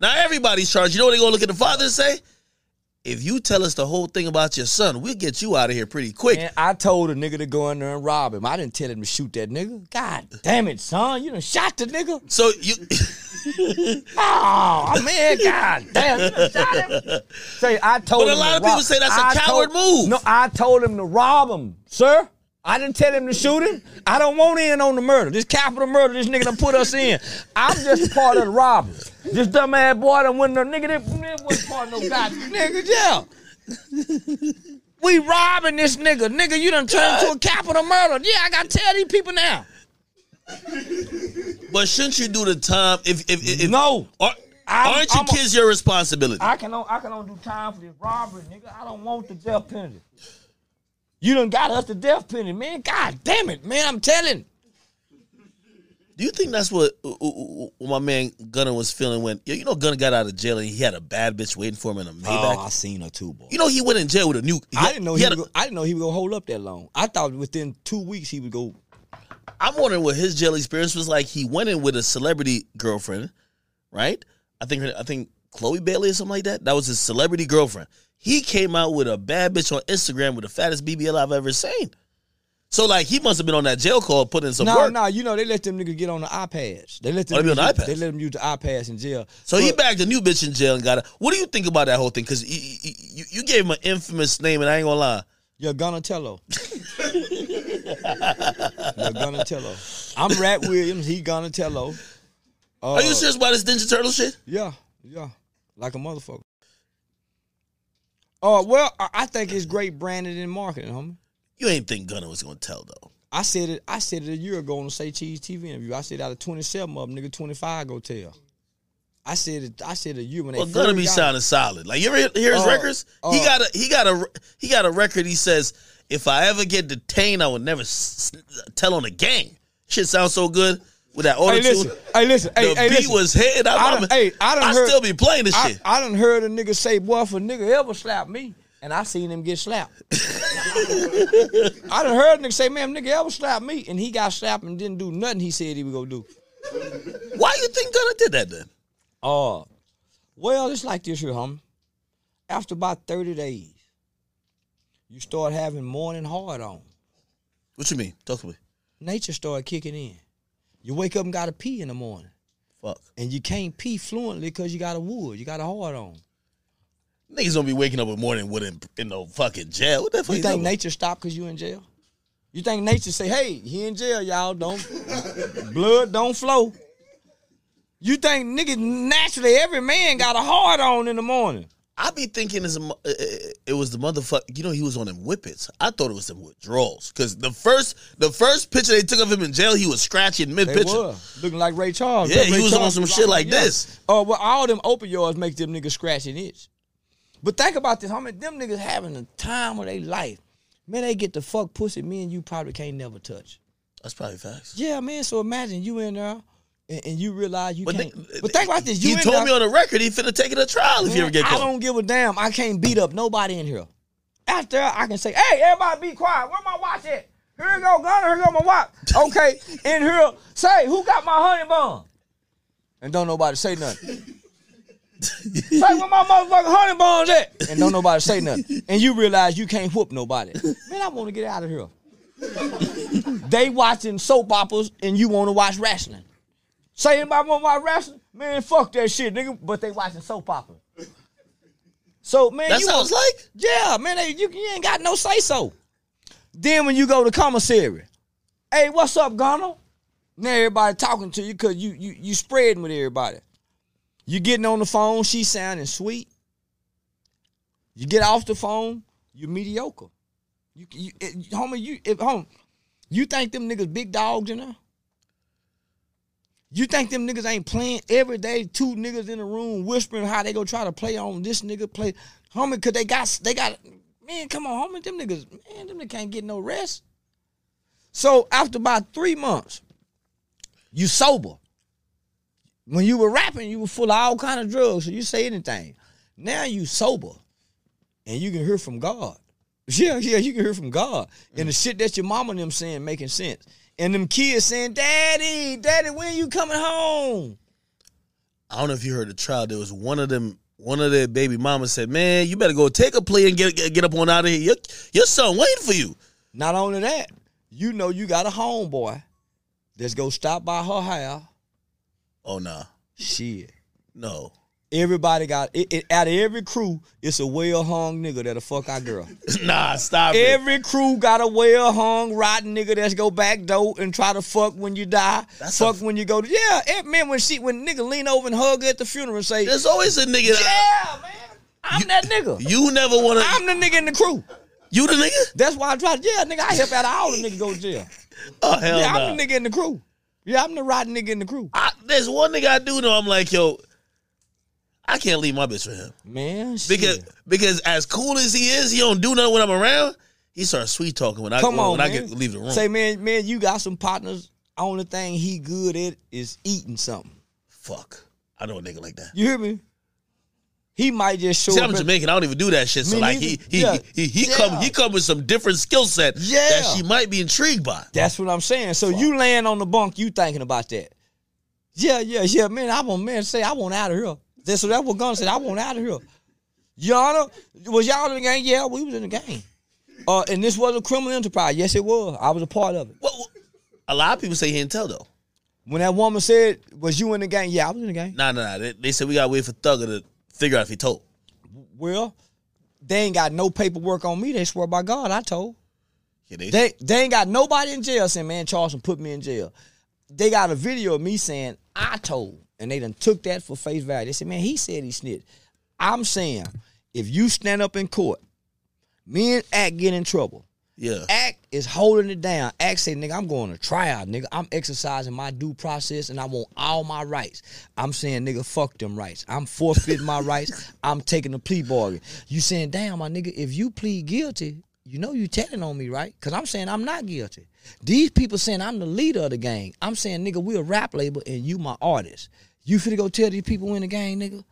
[SPEAKER 3] Now everybody's charged. You know what they gonna look at the father and say? If you tell us the whole thing about your son, we'll get you out of here pretty quick.
[SPEAKER 1] Man, I told a nigga to go in there and rob him. I didn't tell him to shoot that nigga. God damn it, son. You done shot the nigga.
[SPEAKER 3] So you,
[SPEAKER 1] Oh, man, God damn. You done shot him. Say, I told
[SPEAKER 3] But a
[SPEAKER 1] him
[SPEAKER 3] lot
[SPEAKER 1] to
[SPEAKER 3] of people
[SPEAKER 1] rob-
[SPEAKER 3] say that's a
[SPEAKER 1] I
[SPEAKER 3] coward move.
[SPEAKER 1] No, I told him to rob him, sir. I didn't tell him to shoot him. I don't want in on the murder. This capital murder, this nigga done put us in. I'm just part of the robbery. This dumb ass boy done went no nigga that that wasn't part of no goddamn nigga, yeah. We robbing this nigga. Nigga, you done turned to a capital murder. Yeah, I gotta tell these people now.
[SPEAKER 3] but shouldn't you do the time? If if, if, if
[SPEAKER 1] No.
[SPEAKER 3] Are,
[SPEAKER 1] I'm-
[SPEAKER 3] aren't your kids your responsibility?
[SPEAKER 1] I can on, I can only do time for this robbery, nigga. I don't want the death penalty. You done got us the death penalty, man. God damn it, man. I'm telling.
[SPEAKER 3] Do you think that's what, uh, uh, uh, my man Gunna was feeling when you know Gunna got out of jail and he had a bad bitch waiting for him in a Maybach?
[SPEAKER 1] Oh, I seen her too, boy.
[SPEAKER 3] you know he went in jail with a new.
[SPEAKER 1] I didn't know he,
[SPEAKER 3] had
[SPEAKER 1] would
[SPEAKER 3] a-
[SPEAKER 1] go, I didn't know he would go hold up that long. I thought within two weeks he would go.
[SPEAKER 3] I'm wondering what his jail experience was like. He went in with a celebrity girlfriend, right? I think her, I think Chloe Bailey or something like that. That was his celebrity girlfriend. He came out with a bad bitch on Instagram with the fattest BBL I've ever seen. So like he must have been on that jail call putting some
[SPEAKER 1] No,
[SPEAKER 3] work.
[SPEAKER 1] no, no, you know they let them niggas get on the iPads. They let them
[SPEAKER 3] Oh, they be on
[SPEAKER 1] use-
[SPEAKER 3] the iPads?
[SPEAKER 1] They let them use the iPads in jail.
[SPEAKER 3] So he bagged a new bitch in jail and got it. What do you think about that whole thing? Because you, you, you gave him an infamous name, and I ain't gonna lie.
[SPEAKER 1] Yeah, Donatello. yeah, Donatello. I'm Rat Williams. He Donatello. Uh,
[SPEAKER 3] Are you serious about this Ninja Turtle shit?
[SPEAKER 1] Yeah, yeah, like a motherfucker. Oh well, I, think it's great branding and marketing, homie.
[SPEAKER 3] You ain't think Gunna was gonna tell though.
[SPEAKER 1] I said it. I said it a year ago on the Say Cheese TV interview. I said out of twenty seven of them, nigga, twenty five go tell. I said it. I said a year when they
[SPEAKER 3] Well, Gunna be sounding solid. Like you ever hear- his
[SPEAKER 1] Uh,
[SPEAKER 3] records? he
[SPEAKER 1] uh,
[SPEAKER 3] got a he got a he got a record. He says, "If I ever get detained, I would never s- tell on the gang." Shit sounds so good. With that auto
[SPEAKER 1] Hey, listen. Hey, listen. Hey,
[SPEAKER 3] the
[SPEAKER 1] hey,
[SPEAKER 3] beat
[SPEAKER 1] listen.
[SPEAKER 3] was hitting. I,
[SPEAKER 1] I
[SPEAKER 3] I,
[SPEAKER 1] done- hey, I
[SPEAKER 3] I
[SPEAKER 1] heard-
[SPEAKER 3] still be playing this
[SPEAKER 1] I,
[SPEAKER 3] shit.
[SPEAKER 1] I done heard a nigga say, boy, if a nigga ever slap me, and I seen him get slapped. I done heard a nigga say, man, nigga ever slap me, and he got slapped and didn't do nothing he said he was gonna do.
[SPEAKER 3] Why you think Gunna did that then?
[SPEAKER 1] Uh, well, it's like this here, homie. After about 30 days, you start having morning hard on.
[SPEAKER 3] What you mean? Talk to me.
[SPEAKER 1] Nature started kicking in. You wake up and gotta pee in the morning.
[SPEAKER 3] Fuck.
[SPEAKER 1] And you can't pee fluently because you got a wood. You got a hard on.
[SPEAKER 3] Niggas don't be waking up in the morning with in, in no fucking jail. What the fuck?
[SPEAKER 1] You
[SPEAKER 3] you
[SPEAKER 1] think nature stopped because you in jail? You think nature say, hey, he in jail, y'all. Don't blood don't flow. You think niggas naturally every man got a hard on in the morning.
[SPEAKER 3] I be thinking it's a, uh, uh, it was the motherfucker. You know, he was on them whippets. I thought it was them withdrawals because the first the first picture they took of him in jail, he was scratching mid picture.
[SPEAKER 1] looking like Ray Charles.
[SPEAKER 3] Yeah,
[SPEAKER 1] Ray
[SPEAKER 3] he was on
[SPEAKER 1] Charles
[SPEAKER 3] some shit like
[SPEAKER 1] yeah.
[SPEAKER 3] this.
[SPEAKER 1] Oh, well, all them opioids make them niggas scratch and itch. But think about this, how many Them niggas having the time of their life. Man, they get the fuck pussy me and you probably can't never touch.
[SPEAKER 3] That's probably facts.
[SPEAKER 1] Yeah, man. So imagine you in there and, and you realize you
[SPEAKER 3] But,
[SPEAKER 1] can't.
[SPEAKER 3] they-
[SPEAKER 1] but think about this. You
[SPEAKER 3] he told
[SPEAKER 1] there,
[SPEAKER 3] me on the record he finna take it to trial if you ever get caught.
[SPEAKER 1] I don't give a damn. I can't beat up nobody in here. After I can say, hey, everybody be quiet. Where my watch at? Here you go, Gunna. Here go my watch. Okay, in here, say, who got my honey bun? And don't nobody say nothing. say where my motherfucking honey buns at? And don't nobody say nothing. And you realize you can't whoop nobody. Man, I want to get out of here. they watching soap operas and you want to watch wrestling. Say anybody want watch wrestling? Man, fuck that shit, nigga. But they watching soap opera. So man,
[SPEAKER 3] That's
[SPEAKER 1] you
[SPEAKER 3] how
[SPEAKER 1] want-
[SPEAKER 3] like.
[SPEAKER 1] yeah, man, they, you, you ain't got no say so. Then when you go to commissary, hey, what's up, Gunna? Now everybody talking to you because you you you spreading with everybody. You getting on the phone, she sounding sweet. You get off the phone, you mediocre. You, you it, homie, you if home, you think them niggas big dogs in there? You think them niggas ain't playing every day? Two niggas in the room whispering how they go try to play on this nigga play, homie. Cause they got they got man. Come on, homie. Them niggas, man. Them niggas can't get no rest. So after about three months, you sober. When you were rapping, you were full of all kind of drugs, so you say anything. Now you sober, and you can hear from God. Yeah, yeah, you can hear from God. And the mm. shit that your mama and them saying making sense. And them kids saying, Daddy, Daddy, when you coming home?
[SPEAKER 3] I don't know if you heard the trial. There was one of them. One of their baby mamas said, "Man, you better go take a plea and get get, get up on out of here. Your, your son waiting for you."
[SPEAKER 1] Not only that, you know you got a homeboy that's go stop by her house.
[SPEAKER 3] Oh nah,
[SPEAKER 1] Shit.
[SPEAKER 3] no,
[SPEAKER 1] Everybody got it, it- out of every crew, it's a well hung nigga that'll fuck our girl.
[SPEAKER 3] nah. Stop it.
[SPEAKER 1] Every crew got a well hung rotten nigga that's go back door and try to fuck when you die.
[SPEAKER 3] That's
[SPEAKER 1] fuck when you go to yeah. eh, man, when she when nigga lean over and hug her at the funeral and say,
[SPEAKER 3] There's always a nigga.
[SPEAKER 1] Yeah, man. I'm that nigga.
[SPEAKER 3] You never want to.
[SPEAKER 1] I'm the nigga in the crew.
[SPEAKER 3] You the nigga?
[SPEAKER 1] That's why I try to yeah, nigga. I help out all the niggas go to jail.
[SPEAKER 3] Oh hell
[SPEAKER 1] Yeah,
[SPEAKER 3] no.
[SPEAKER 1] I'm the nigga in the crew. Yeah, I'm the rotten nigga in the crew.
[SPEAKER 3] I, there's one nigga I do know. I'm like, yo, I can't leave my bitch for him
[SPEAKER 1] Man, shit.
[SPEAKER 3] because because as cool as he is, he don't do nothing when I'm around. He starts sweet talking when I
[SPEAKER 1] Come
[SPEAKER 3] when,
[SPEAKER 1] on,
[SPEAKER 3] when I get leave the room.
[SPEAKER 1] Say, man, man, you got some partners. Only thing he good at is eating something.
[SPEAKER 3] Fuck, I know a nigga like that.
[SPEAKER 1] You hear me? He might just show
[SPEAKER 3] See. I'm Jamaican. I don't even do that shit. So like he he
[SPEAKER 1] Yeah.
[SPEAKER 3] he he,
[SPEAKER 1] Yeah.
[SPEAKER 3] come he come with some different skill set
[SPEAKER 1] Yeah.
[SPEAKER 3] that she might be intrigued by.
[SPEAKER 1] That's what I'm saying. So you laying on the bunk, you thinking about that? Yeah, yeah, yeah, man. I want man say I want out of here. That's so that's what Gunn said. I want out of here. Yana, was y'all in the game? Yeah, we was in the game. Uh, and this was a criminal enterprise. Yes, it was. I was a part of it.
[SPEAKER 3] What- a lot of people say he didn't tell though.
[SPEAKER 1] When that woman said, "Was you in the game?" Yeah, I was in the game.
[SPEAKER 3] Nah, nah, nah. They, they said we gotta wait for Thugger to figure out if he told.
[SPEAKER 1] Well, they ain't got no paperwork on me. They swear by God, I told.
[SPEAKER 3] Yeah, they,
[SPEAKER 1] They they ain't got nobody in jail saying, man, Charleston put me in jail. They got a video of me saying, I told. And they done took that for face value. They said, man, he said he snitched. I'm saying, if you stand up in court, me and Act get in trouble.
[SPEAKER 3] yeah.
[SPEAKER 1] Act is holding it down. Act say, nigga, I'm going to trial, nigga. I'm exercising my due process and I want all my rights. I'm saying, nigga, fuck them rights. I'm forfeiting my rights. I'm taking a plea bargain. You saying, damn, my nigga, if you plead guilty, you know you telling on me, right? Because I'm saying I'm not guilty. These people saying I'm the leader of the gang. I'm saying, nigga, we a rap label and you my artist. You finna go tell these people in the gang, nigga?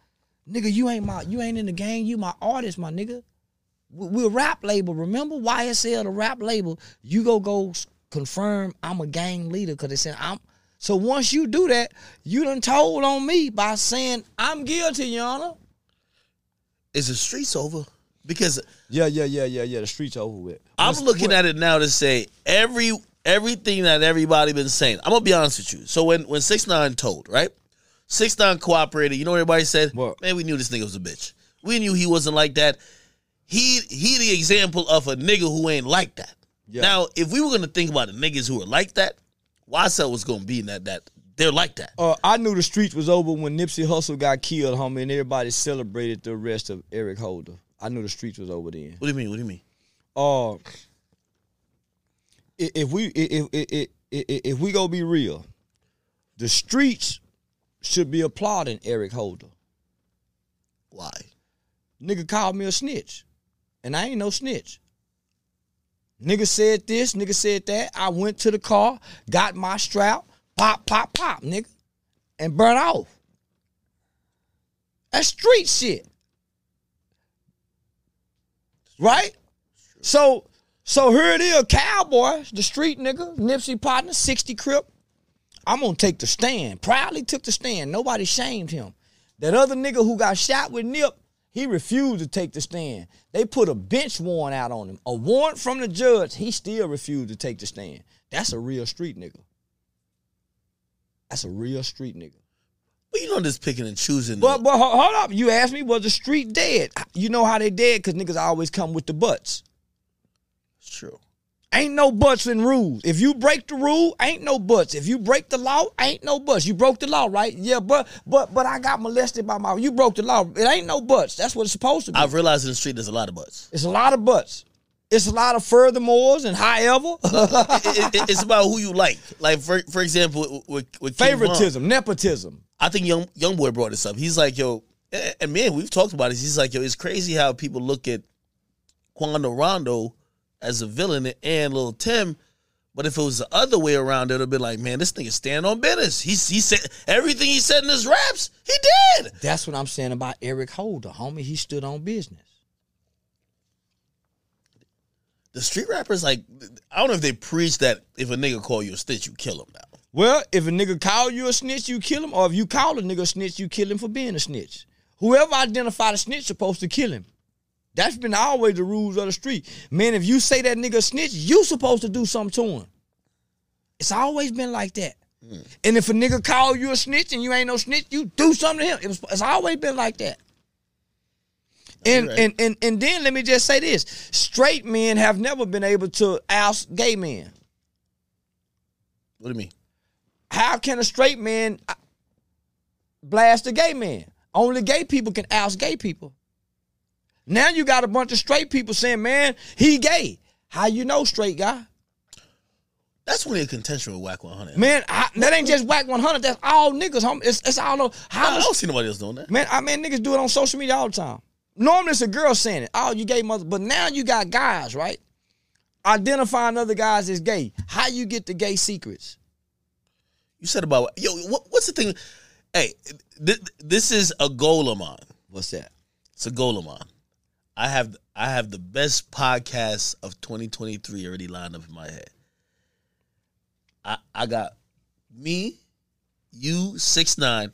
[SPEAKER 1] Nigga, you ain't my, you ain't in the gang. You my artist, my nigga. We- We're a rap label. Remember YSL, the rap label. You go go confirm I'm a gang leader because they said I'm. So once you do that, you done told on me by saying I'm guilty, Your Honor.
[SPEAKER 3] Is the streets over? Because
[SPEAKER 1] Yeah, yeah, yeah, yeah, yeah. The streets over with.
[SPEAKER 3] I'm looking at it now to say every everything that everybody been saying. I'm gonna be honest with you. So when when six nine told right, six nine cooperated. You know what everybody said?
[SPEAKER 1] What?
[SPEAKER 3] Man, we knew this nigga was a bitch. We knew he wasn't like that. He he the example of a nigga who ain't like that.
[SPEAKER 1] Yeah.
[SPEAKER 3] Now, if we were gonna think about the niggas who are like that, YSL was gonna be in that that they're like that.
[SPEAKER 1] Uh, I knew the streets was over when Nipsey Hussle got killed, homie, and everybody celebrated the arrest of Eric Holder. I knew the streets was over then.
[SPEAKER 3] What do you mean? What do you mean?
[SPEAKER 1] Uh, if we if if if, if, if we go be real, the streets should be applauding Eric Holder.
[SPEAKER 3] Why?
[SPEAKER 1] Nigga called me a snitch, and I ain't no snitch. Nigga said this, nigga said that. I went to the car, got my strap, pop, pop, pop, nigga, and burn off. That's street shit. Right? So, so here it is, cowboy, the street nigga, Nipsey partner, 60 crip. I'm gonna take the stand. Proudly took the stand. Nobody shamed him. That other nigga who got shot with Nip, he refused to take the stand. They put a bench warrant out on him. A warrant from the judge, he still refused to take the stand. That's a real street nigga. That's a real street nigga.
[SPEAKER 3] But you know this picking and choosing.
[SPEAKER 1] But but hold up, you asked me was the street dead? You know how they dead? Cause niggas always come with the butts.
[SPEAKER 3] it's true.
[SPEAKER 1] Ain't no buts in rules. If you break the rule, ain't no buts. If you break the law, ain't no buts. You broke the law, right? Yeah, but but but I got molested by my. You broke the law. It ain't no buts. That's what it's supposed to be.
[SPEAKER 3] I've realized in the street there's a lot of buts.
[SPEAKER 1] it's a lot of buts. It's a lot of furthermores and however
[SPEAKER 3] it, it- it's about who you like. Like for for example, with, with
[SPEAKER 1] favoritism, nepotism.
[SPEAKER 3] I think young young boy brought this up. He's like, yo, and and man, we've talked about this. He's like, yo, it's crazy how people look at Quando Rondo as a villain and Little Tim. But if it was the other way around, it'd have been like, man, this nigga stand on business. He he said everything he said in his raps, he did.
[SPEAKER 1] That's what I'm saying about Eric Holder, homie. He stood on business.
[SPEAKER 3] The street rappers, like, I don't know if they preach that if a nigga call you a snitch, you kill him now.
[SPEAKER 1] Well, if a nigga call you a snitch, you kill him. Or if you call a nigga a snitch, you kill him for being a snitch. Whoever identified a snitch supposed to kill him. That's been always the rules of the street. Man, if you say that nigga snitch, you supposed to do something to him. It's always been like that. And if a nigga call you a snitch and you ain't no snitch, you do something to him. It was, it's always been like that. And,
[SPEAKER 3] right.
[SPEAKER 1] and and and then let me just say this: straight men have never been able to oust gay men.
[SPEAKER 3] What do you mean?
[SPEAKER 1] How can a straight man uh, blast a gay man? Only gay people can oust gay people. Now you got a bunch of straight people saying, "Man, he gay." How you know, straight guy?
[SPEAKER 3] That's only a contention with Wack 100.
[SPEAKER 1] Man, I, that ain't just Wack one hundred. That's all niggas. Home. It's, it's all.
[SPEAKER 3] I
[SPEAKER 1] How much
[SPEAKER 3] don't see nobody else doing that.
[SPEAKER 1] Man, I mean niggas do it on social media all the time. Normally it's a girl saying it. Oh, you gay mother. But now you got guys, right? Identifying other guys as gay. How you get the gay secrets?
[SPEAKER 3] You said about yo, what, what's the thing? Hey, th- this is a goal of mine.
[SPEAKER 1] What's that?
[SPEAKER 3] It's a goal of mine. I have I have the best podcast of 2023 already lined up in my head. I I got me, you, six nine.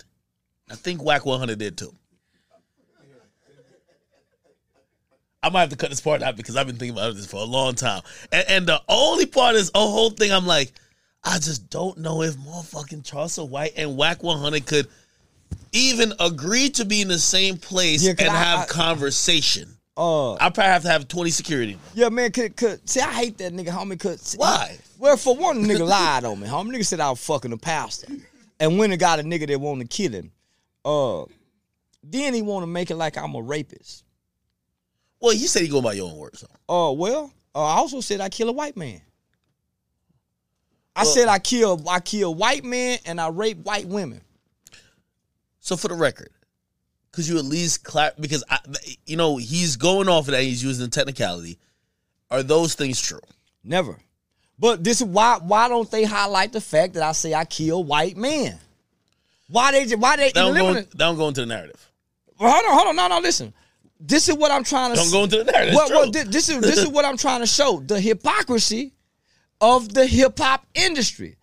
[SPEAKER 3] I think Wack 100 did too. I might have to cut this part out because I've been thinking about this for a long time. And, and the only part is a whole thing. I'm like, I just don't know if motherfucking Charles White and Wack 100 could even agree to be in the same place
[SPEAKER 1] Yeah,
[SPEAKER 3] and
[SPEAKER 1] I-
[SPEAKER 3] have
[SPEAKER 1] I-
[SPEAKER 3] conversation.
[SPEAKER 1] Uh,
[SPEAKER 3] I probably have to have 20 security.
[SPEAKER 1] yeah, man. Could, could see, I hate that nigga, homie. Could see-
[SPEAKER 3] Why?
[SPEAKER 1] Well, for one, the nigga lied on me, homie. Nigga said I was fucking a pastor, and when it got a nigga that wanted to kill him, uh, then he want to make it like I'm a rapist.
[SPEAKER 3] Well, he said he go by your own words. So.
[SPEAKER 1] Uh, well, uh, I also said I kill a white man. I
[SPEAKER 3] Well-
[SPEAKER 1] said I kill I kill white men and I rape white women.
[SPEAKER 3] So for the record, could you at least clap because I, you know he's going off of that he's using the technicality, Are those things true?
[SPEAKER 1] Never. But this is why why don't they highlight the fact that I say I kill white men? Why they why they
[SPEAKER 3] don't, go, don't go into the narrative.
[SPEAKER 1] Well, hold on, hold on, no, no, listen. This is what I'm trying to
[SPEAKER 3] Don't go into the narrative.
[SPEAKER 1] well, well, this is this is what I'm trying to show the hypocrisy of the hip hop industry.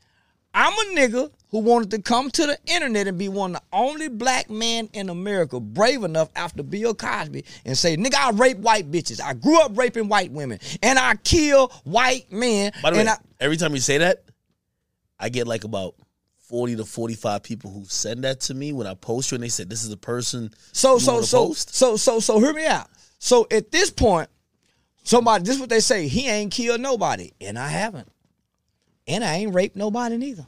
[SPEAKER 1] I'm a nigga who wanted to come to the internet and be one of the only black men in America brave enough after Bill Cosby and say, "Nigga, I rape white bitches. I grew up raping white women, and I kill white men."
[SPEAKER 3] By the
[SPEAKER 1] and
[SPEAKER 3] way,
[SPEAKER 1] I,
[SPEAKER 3] every time you say that, I get like about 40 to 45 people who send that to me when I post you and they said, This is the person
[SPEAKER 1] So so so
[SPEAKER 3] post?
[SPEAKER 1] so so so hear me out. So at this point, somebody this is what they say, he ain't killed nobody. And I haven't. And I ain't raped nobody neither.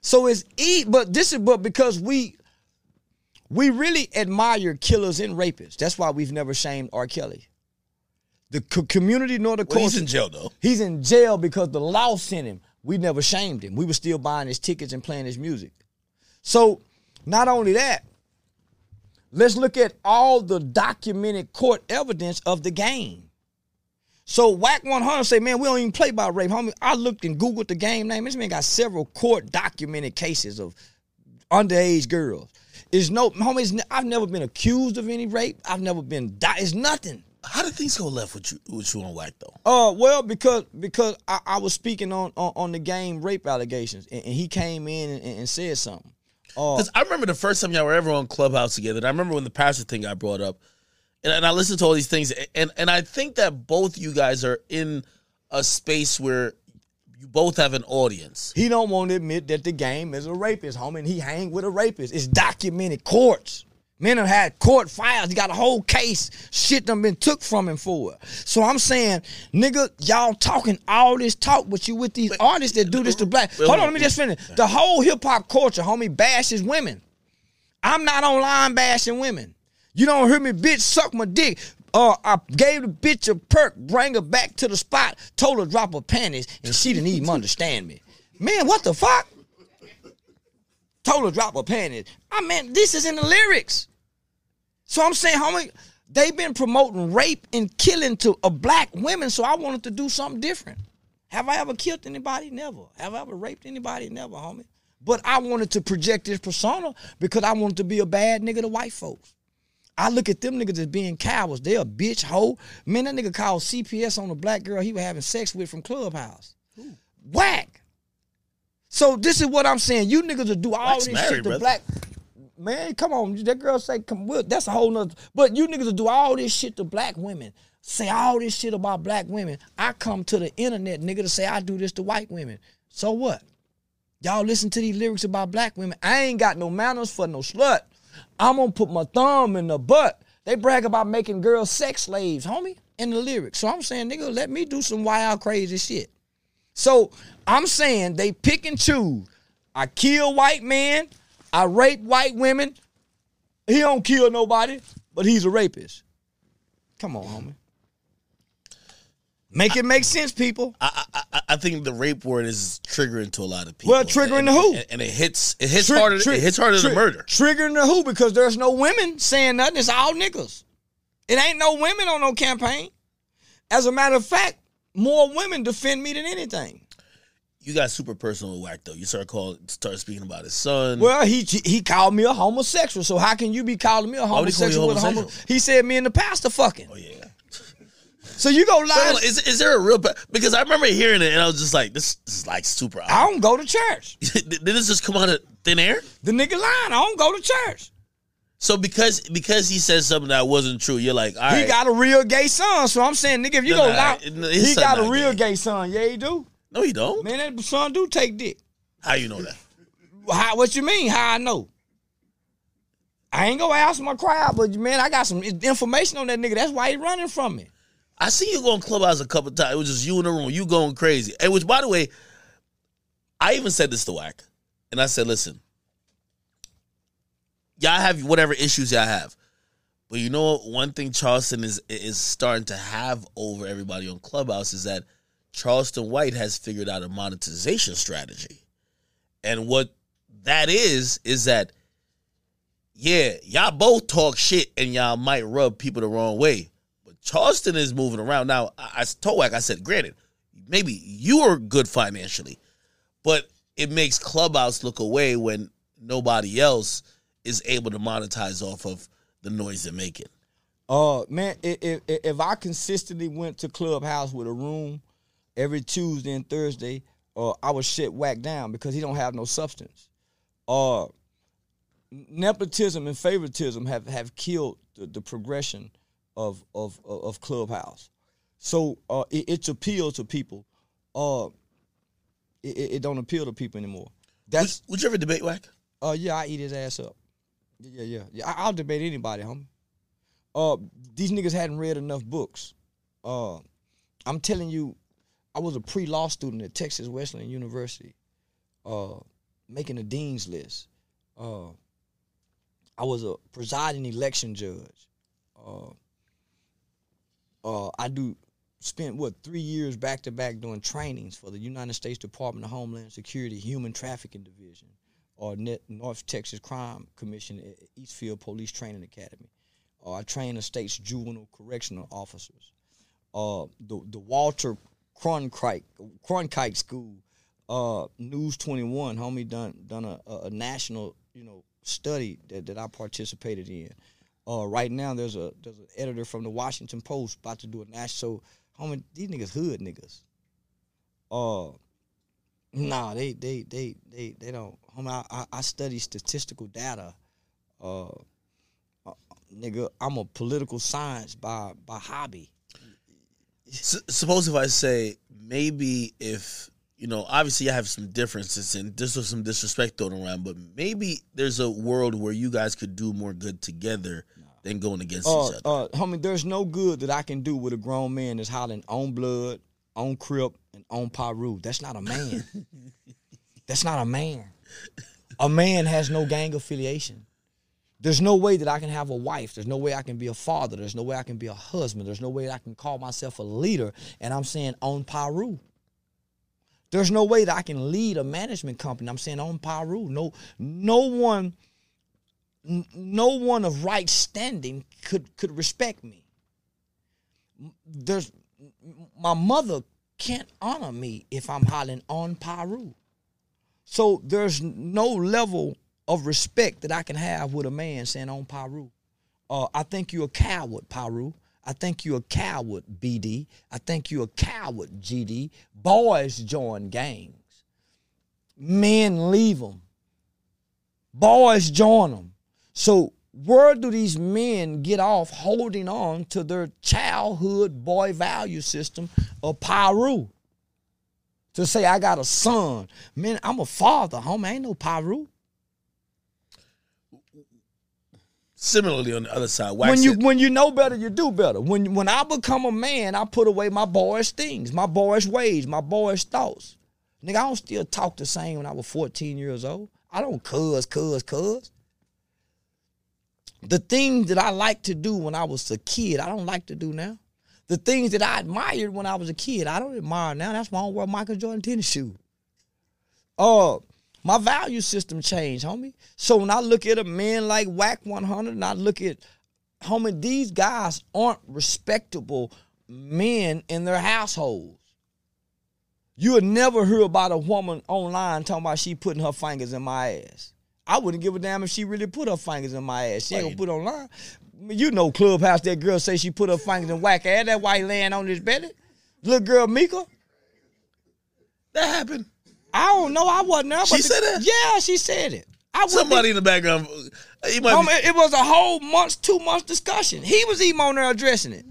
[SPEAKER 1] So it's e but this is but because we we really admire killers and rapists. That's why we've never shamed R. Kelly. The co- community nor the
[SPEAKER 3] Well, he's in jail though.
[SPEAKER 1] He's in jail because the law sent him. We never shamed him. We were still buying his tickets and playing his music. So, not only that, let's look at all the documented court evidence of the game. So, Wack 100 say, man, we don't even play by rape. Homie, I looked and Googled the game name. This man got several court documented cases of underage girls. It's no, homie, I've never been accused of any rape. I've never been, di- it's nothing.
[SPEAKER 3] How did things go left with you with you on Wack though?
[SPEAKER 1] Uh, well, because because I, I was speaking on, on on the game rape allegations, and, and he came in and, and said something. Uh,
[SPEAKER 3] Because I remember the first time y'all were ever on Clubhouse together. And I remember when the pastor thing got brought up, and, and I listen to all these things, and and I think that both you guys are in a space where you both have an audience.
[SPEAKER 1] he don't want to admit that the game is a rapist, homie, and he hang with a rapist. It's documented courts. Men have had court files. He got a whole case. Shit done been took from him for it. So I'm saying, nigga, y'all talking all this talk, but you with these artists that do this to black.
[SPEAKER 3] wait,
[SPEAKER 1] Hold on,
[SPEAKER 3] wait,
[SPEAKER 1] let me just finish. The whole hip hop culture, homie, bashes women. I'm not online bashing women. You don't hear me, bitch, suck my dick. Uh, I gave the bitch a perk, bring her back to the spot, told her drop her panties, and she didn't even understand me. Man, what the fuck? Told her drop her panties. I mean, this is in the lyrics. So I'm saying, homie, they've been promoting rape and killing to a black women, so I wanted to do something different. Have I ever killed anybody? Never. Have I ever raped anybody? Never, homie. But I wanted to project this persona because I wanted to be a bad nigga to white folks. I look at them niggas as being cowards. They a bitch hoe. Man, that nigga called CPS on a black girl he was having sex with from Clubhouse. Wack. So this is what I'm saying. You niggas will do all
[SPEAKER 3] Wack's
[SPEAKER 1] this
[SPEAKER 3] married,
[SPEAKER 1] shit to
[SPEAKER 3] brother.
[SPEAKER 1] black. Man, come on. That girl say, come with. That's a whole nother. But you niggas will do all this shit to black women. Say all this shit about black women. I come to the internet, nigga, to say I do this to white women. So what? Y'all listen to these lyrics about black women. I ain't got no manners for no slut. I'm gonna put my thumb in the butt. They brag about making girls sex slaves, homie, in the lyrics. So I'm saying, nigga, let me do some wild, crazy shit. So I'm saying they pick and choose. I kill white men. I rape white women. He don't kill nobody, but he's a rapist. Come on, homie. Make it make sense, people.
[SPEAKER 3] I, I I- I think the rape word is triggering to a lot of people.
[SPEAKER 1] Well, triggering
[SPEAKER 3] and,
[SPEAKER 1] to who?
[SPEAKER 3] And, and it hits it hits harder.
[SPEAKER 1] tri-
[SPEAKER 3] it hits harder
[SPEAKER 1] tri-
[SPEAKER 3] than murder.
[SPEAKER 1] Triggering the who? Because there's no women saying nothing. It's all niggas. It ain't no women on no campaign. As a matter of fact, more women defend me than anything.
[SPEAKER 3] You got super personal Wack though. You start calling, start speaking about his son.
[SPEAKER 1] Well, he he called me a homosexual. So how can you be calling me a
[SPEAKER 3] would he call
[SPEAKER 1] homosexual with a homo?
[SPEAKER 3] homosexual?
[SPEAKER 1] He said me and the pastor fucking.
[SPEAKER 3] oh yeah.
[SPEAKER 1] So you go lie.
[SPEAKER 3] is, is there a real? Because I remember hearing it and I was just like, this, this is like super.
[SPEAKER 1] I don't go to church.
[SPEAKER 3] Did this just come out of thin air?
[SPEAKER 1] The nigga lying. I don't go to church.
[SPEAKER 3] So because because he said something that wasn't true, you're like, all right.
[SPEAKER 1] He got a real gay son. So I'm saying, nigga, if you
[SPEAKER 3] No,
[SPEAKER 1] go
[SPEAKER 3] nah,
[SPEAKER 1] lie,
[SPEAKER 3] his
[SPEAKER 1] he got a real
[SPEAKER 3] gay.
[SPEAKER 1] gay son. Yeah, he do.
[SPEAKER 3] no, he don't.
[SPEAKER 1] Man, that son do take dick.
[SPEAKER 3] How you know that?
[SPEAKER 1] How, what you mean? How I know? I ain't gonna ask my crowd, but man, I got some information on that nigga. That's why he running from me.
[SPEAKER 3] I see you going clubhouse a couple times. It was just you in the room, you going crazy. And which, by the way, I even said this to Wack, and I said, listen, y'all have whatever issues y'all have, but you know what? One thing Charleston is is starting to have over everybody on Clubhouse is that Charleston White has figured out a monetization strategy, and what that is is that yeah, y'all both talk shit and y'all might rub people the wrong way. Charleston is moving around now. I, told Wack, I said, granted, maybe you are good financially, but it makes Clubhouse look away when nobody else is able to monetize off of the noise they're making.
[SPEAKER 1] Uh, man, if, if if I consistently went to Clubhouse with a room every Tuesday and Thursday, uh, I would shit Wack down because he don't have no substance. Uh, nepotism and favoritism have have killed the, the progression of of of Clubhouse. So uh, it, it's appeal to people. Uh, it, it don't appeal to people anymore. That's
[SPEAKER 3] Would, would you ever debate Wack?
[SPEAKER 1] uh yeah, I eat his ass up. Yeah, yeah, yeah. I, I'll debate anybody, homie. Uh, these niggas hadn't read enough books. Uh, I'm telling you, I was a pre-law student at Texas Wesleyan University, uh, making a dean's list. Uh, I was a presiding election judge. Uh, uh, I do spent what three years back to back doing trainings for the United States Department of Homeland Security Human Trafficking Division or North Texas Crime Commission at Eastfield Police Training Academy. Uh, I train the state's juvenile correctional officers. Uh, the the Walter Cronkite Cronkite School, uh, News Twenty One, homie done done a, a, a national you know study that, that I participated in. Uh, right now there's a there's an editor from the Washington Post about to do a national. Homie, these niggas hood niggas. Uh, nah, they they they they they don't. Homie, I, I, I study statistical data. Uh, uh, nigga, I'm a political science by by hobby.
[SPEAKER 3] S- suppose if I say maybe if you know, obviously I have some differences and this was some disrespect thrown around, but maybe there's a world where you guys could do more good together than going against
[SPEAKER 1] Uh,
[SPEAKER 3] each other.
[SPEAKER 1] uh, homie, there's no good that I can do with a grown man that's hollering on blood, on Crip, and on Piru. That's not a man. that's not a man. A man has no gang affiliation. There's no way that I can have a wife. There's no way I can be a father. There's no way I can be a husband. There's no way I can call myself a leader. And I'm saying on Piru. There's no way that I can lead a management company. I'm saying on Piru. No, no one no one of right standing could could respect me. There's my mother can't honor me if I'm hollering on Piru. So there's no level of respect that I can have with a man saying on Piru. Uh, I think you're a coward, Piru. I think you're a coward, BD. I think you're a coward, GD. Boys join gangs. Men leave them. Boys join them. So where do these men get off holding on to their childhood boy value system of Piru? To say I got a son. Man, I'm a father, homie. I ain't no Piru.
[SPEAKER 3] Similarly, on the other side,
[SPEAKER 1] when you
[SPEAKER 3] said-
[SPEAKER 1] when you know better, you do better. When when I become a man, I put away my boyish things, my boyish ways, my boyish thoughts. Nigga, I don't still talk the same when I was 14 years old. I don't cuz, cuz, cuz. The things that I liked to do when I was a kid, I don't like to do now. The things that I admired when I was a kid, I don't admire now. That's why I don't wear Michael Jordan tennis shoes. Uh, my value system changed, homie. So when I look at a man like Wack 100 and I look at, homie, these guys aren't respectable men in their households. You would never hear about a woman online talking about she putting her fingers in my ass. I wouldn't give a damn if she really put her fingers in my ass. She ain't gonna put online. You know, Clubhouse, that girl say she put her fingers in Wack ass. That white laying on his belly. Little girl Mika.
[SPEAKER 3] that happened.
[SPEAKER 1] I don't know. I wasn't there.
[SPEAKER 3] She
[SPEAKER 1] the-
[SPEAKER 3] said that?
[SPEAKER 1] Yeah, she said it. I
[SPEAKER 3] Somebody in the background, he might
[SPEAKER 1] Um,
[SPEAKER 3] be,
[SPEAKER 1] it, it was a whole month, two months discussion. He was even on there addressing it.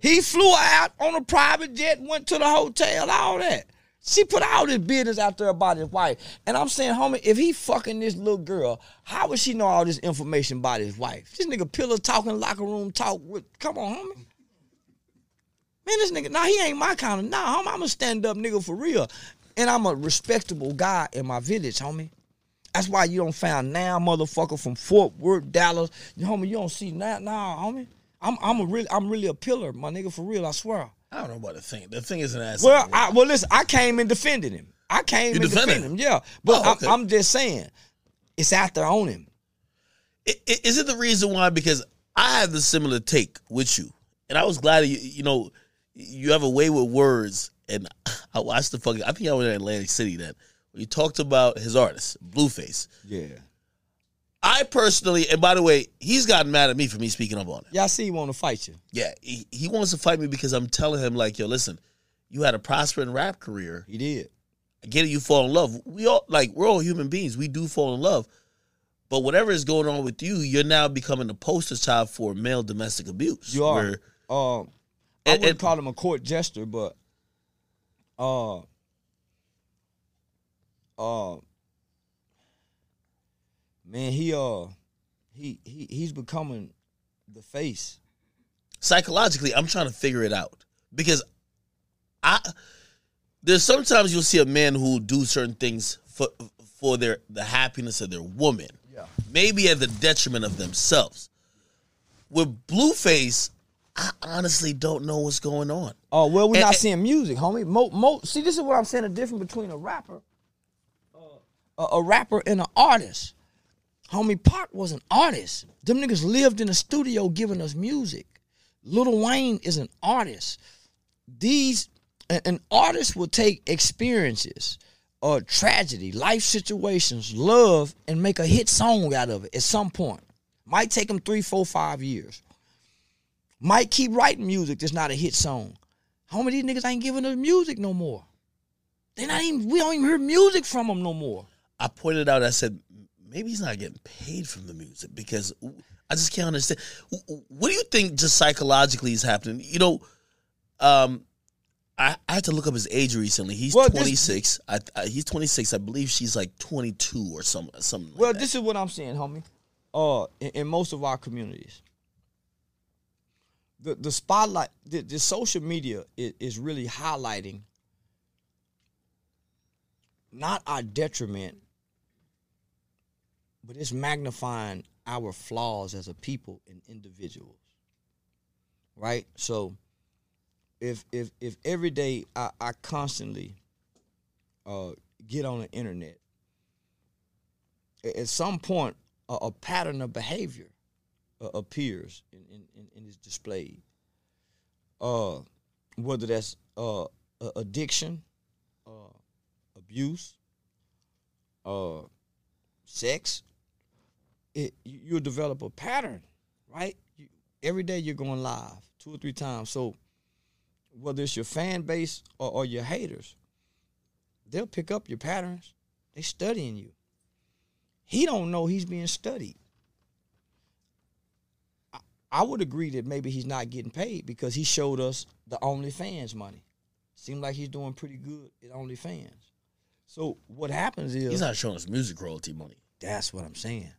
[SPEAKER 1] He flew out on a private jet, went to the hotel, all that. She put all this business out there about his wife. And I'm saying, homie, if he fucking this little girl, how would she know all this information about his wife? This nigga pillow talking, locker room talk with come on, homie. Man, this nigga, nah, he ain't my kind of nah, homie. I'm a stand-up nigga for real. And I'm a respectable guy in my village, homie. That's why you don't find now motherfucker from Fort Worth, Dallas. You homie, you don't see that nah, homie. I'm I'm a really I'm really a pillar, my nigga, for real, I swear.
[SPEAKER 3] I don't know about the thing. The thing is an ass.
[SPEAKER 1] Well, I well listen, I came and defended him. I came
[SPEAKER 3] You
[SPEAKER 1] and
[SPEAKER 3] defended
[SPEAKER 1] him, yeah. But
[SPEAKER 3] Oh, okay.
[SPEAKER 1] I'm, I'm just saying, it's out there on him.
[SPEAKER 3] I- I- Is it the reason why? Because I have the similar take with you and I was glad you you know you have a way with words. And I watched the fucking. I think I was in Atlantic City then. You talked about his artist, Blueface.
[SPEAKER 1] Yeah.
[SPEAKER 3] I personally, and by the way, he's gotten mad at me for me speaking up on it.
[SPEAKER 1] Yeah, I see he want to fight you.
[SPEAKER 3] Yeah, he, he wants to fight me because I'm telling him like, yo, listen, you had a prospering rap career.
[SPEAKER 1] He did.
[SPEAKER 3] I get it, you fall in love. We all like we're all human beings. We do fall in love. But whatever is going on with you, you're now becoming the poster child for male domestic abuse.
[SPEAKER 1] You are.
[SPEAKER 3] where-
[SPEAKER 1] Um, I
[SPEAKER 3] And-
[SPEAKER 1] wouldn't
[SPEAKER 3] and-
[SPEAKER 1] call him a court jester, but uh, uh, man, he uh, he he he's becoming the face.
[SPEAKER 3] psychologically, I'm trying to figure it out because I there's sometimes you'll see a man who do certain things for for their the happiness of their woman,
[SPEAKER 1] Yeah.
[SPEAKER 3] maybe at the detriment of themselves. With Blueface, I honestly don't know what's going on.
[SPEAKER 1] Oh well, we're
[SPEAKER 3] And-
[SPEAKER 1] not seeing music, homie. Mo, mo, see, this is what I'm saying. The difference between a rapper, uh, a, a rapper and an artist. Homie, Pac was an artist. Them niggas lived in a studio giving us music. Lil Wayne is an artist. These an, artist will take experiences, or tragedy, life situations, love, and make a hit song out of it at some point. Might take them three, four, five years might keep writing music that's not a hit song. Homie, these niggas ain't giving us music no more. They not even we don't even hear music from them no more.
[SPEAKER 3] I pointed out, I said, maybe he's not getting paid from the music because I just can't understand. What do you think just psychologically is happening? You know, um, I, I had to look up his age recently. He's
[SPEAKER 1] Well, this-
[SPEAKER 3] 26. I, I, he's 26. I believe she's like 22 or some, something
[SPEAKER 1] Well,
[SPEAKER 3] that.
[SPEAKER 1] this is what I'm saying, homie. Uh, in, in most of our communities, the the spotlight, the, the social media is, is really highlighting not our detriment, but it's magnifying our flaws as a people and individuals. Right? So if if if every day I, I constantly uh get on the internet, at some point a, a pattern of behavior uh, appears and in is displayed. Uh, whether that's uh, addiction, uh, abuse, uh, sex, it you, you'll develop a pattern, right? You, every day you're going live two or three times. So whether it's your fan base or, or your haters, they'll pick up your patterns. They studying you. He don't know he's being studied. I, I would agree that maybe he's not getting paid because he showed us the OnlyFans money. Seemed like he's doing pretty good at OnlyFans. So what happens is
[SPEAKER 3] he's not showing us music royalty money.
[SPEAKER 1] that's what I'm saying.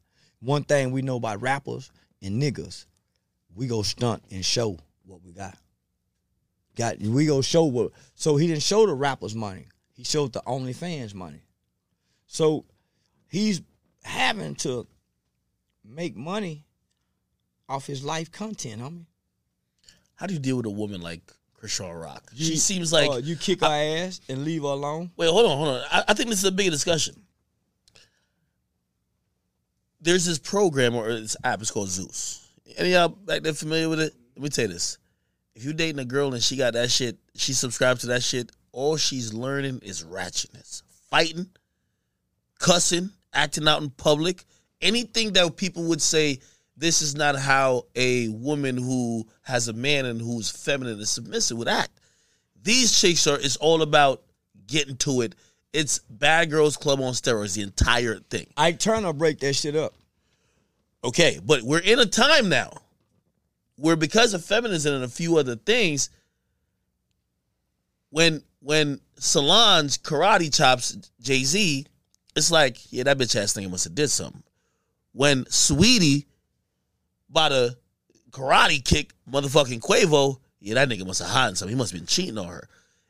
[SPEAKER 1] One thing we know about rappers and niggas, we go stunt and show what we got. Got we go show what so he didn't show the rappers money. He showed the OnlyFans money. So he's having to make money off his life content, homie.
[SPEAKER 3] How do you deal with a woman like Chrisean Rock? She
[SPEAKER 1] You-
[SPEAKER 3] seems like
[SPEAKER 1] uh, you kick her ass and leave her alone.
[SPEAKER 3] Wait, hold on, hold on. I, I think this is a bigger discussion. There's this program or this app. It's called Zeus. Any y'all back there familiar with it? Let me tell you this: if you're dating a girl and she got that shit, she subscribed to that shit. All she's learning is ratchetness, fighting, cussing, acting out in public. Anything that people would say this is not how a woman who has a man and who's feminine and submissive would act. These chicks are. It's all about getting to it. It's Bad Girls Club on steroids. The entire thing.
[SPEAKER 1] Ike to break that shit up.
[SPEAKER 3] Okay, but we're in a time now where because of feminism and a few other things, when when Solange karate chops Jay Z, it's like, yeah, that bitch ass thing must have did something. When Saweetie by the karate kick motherfucking Quavo, yeah, that nigga must have hiding something. He must have been cheating on her.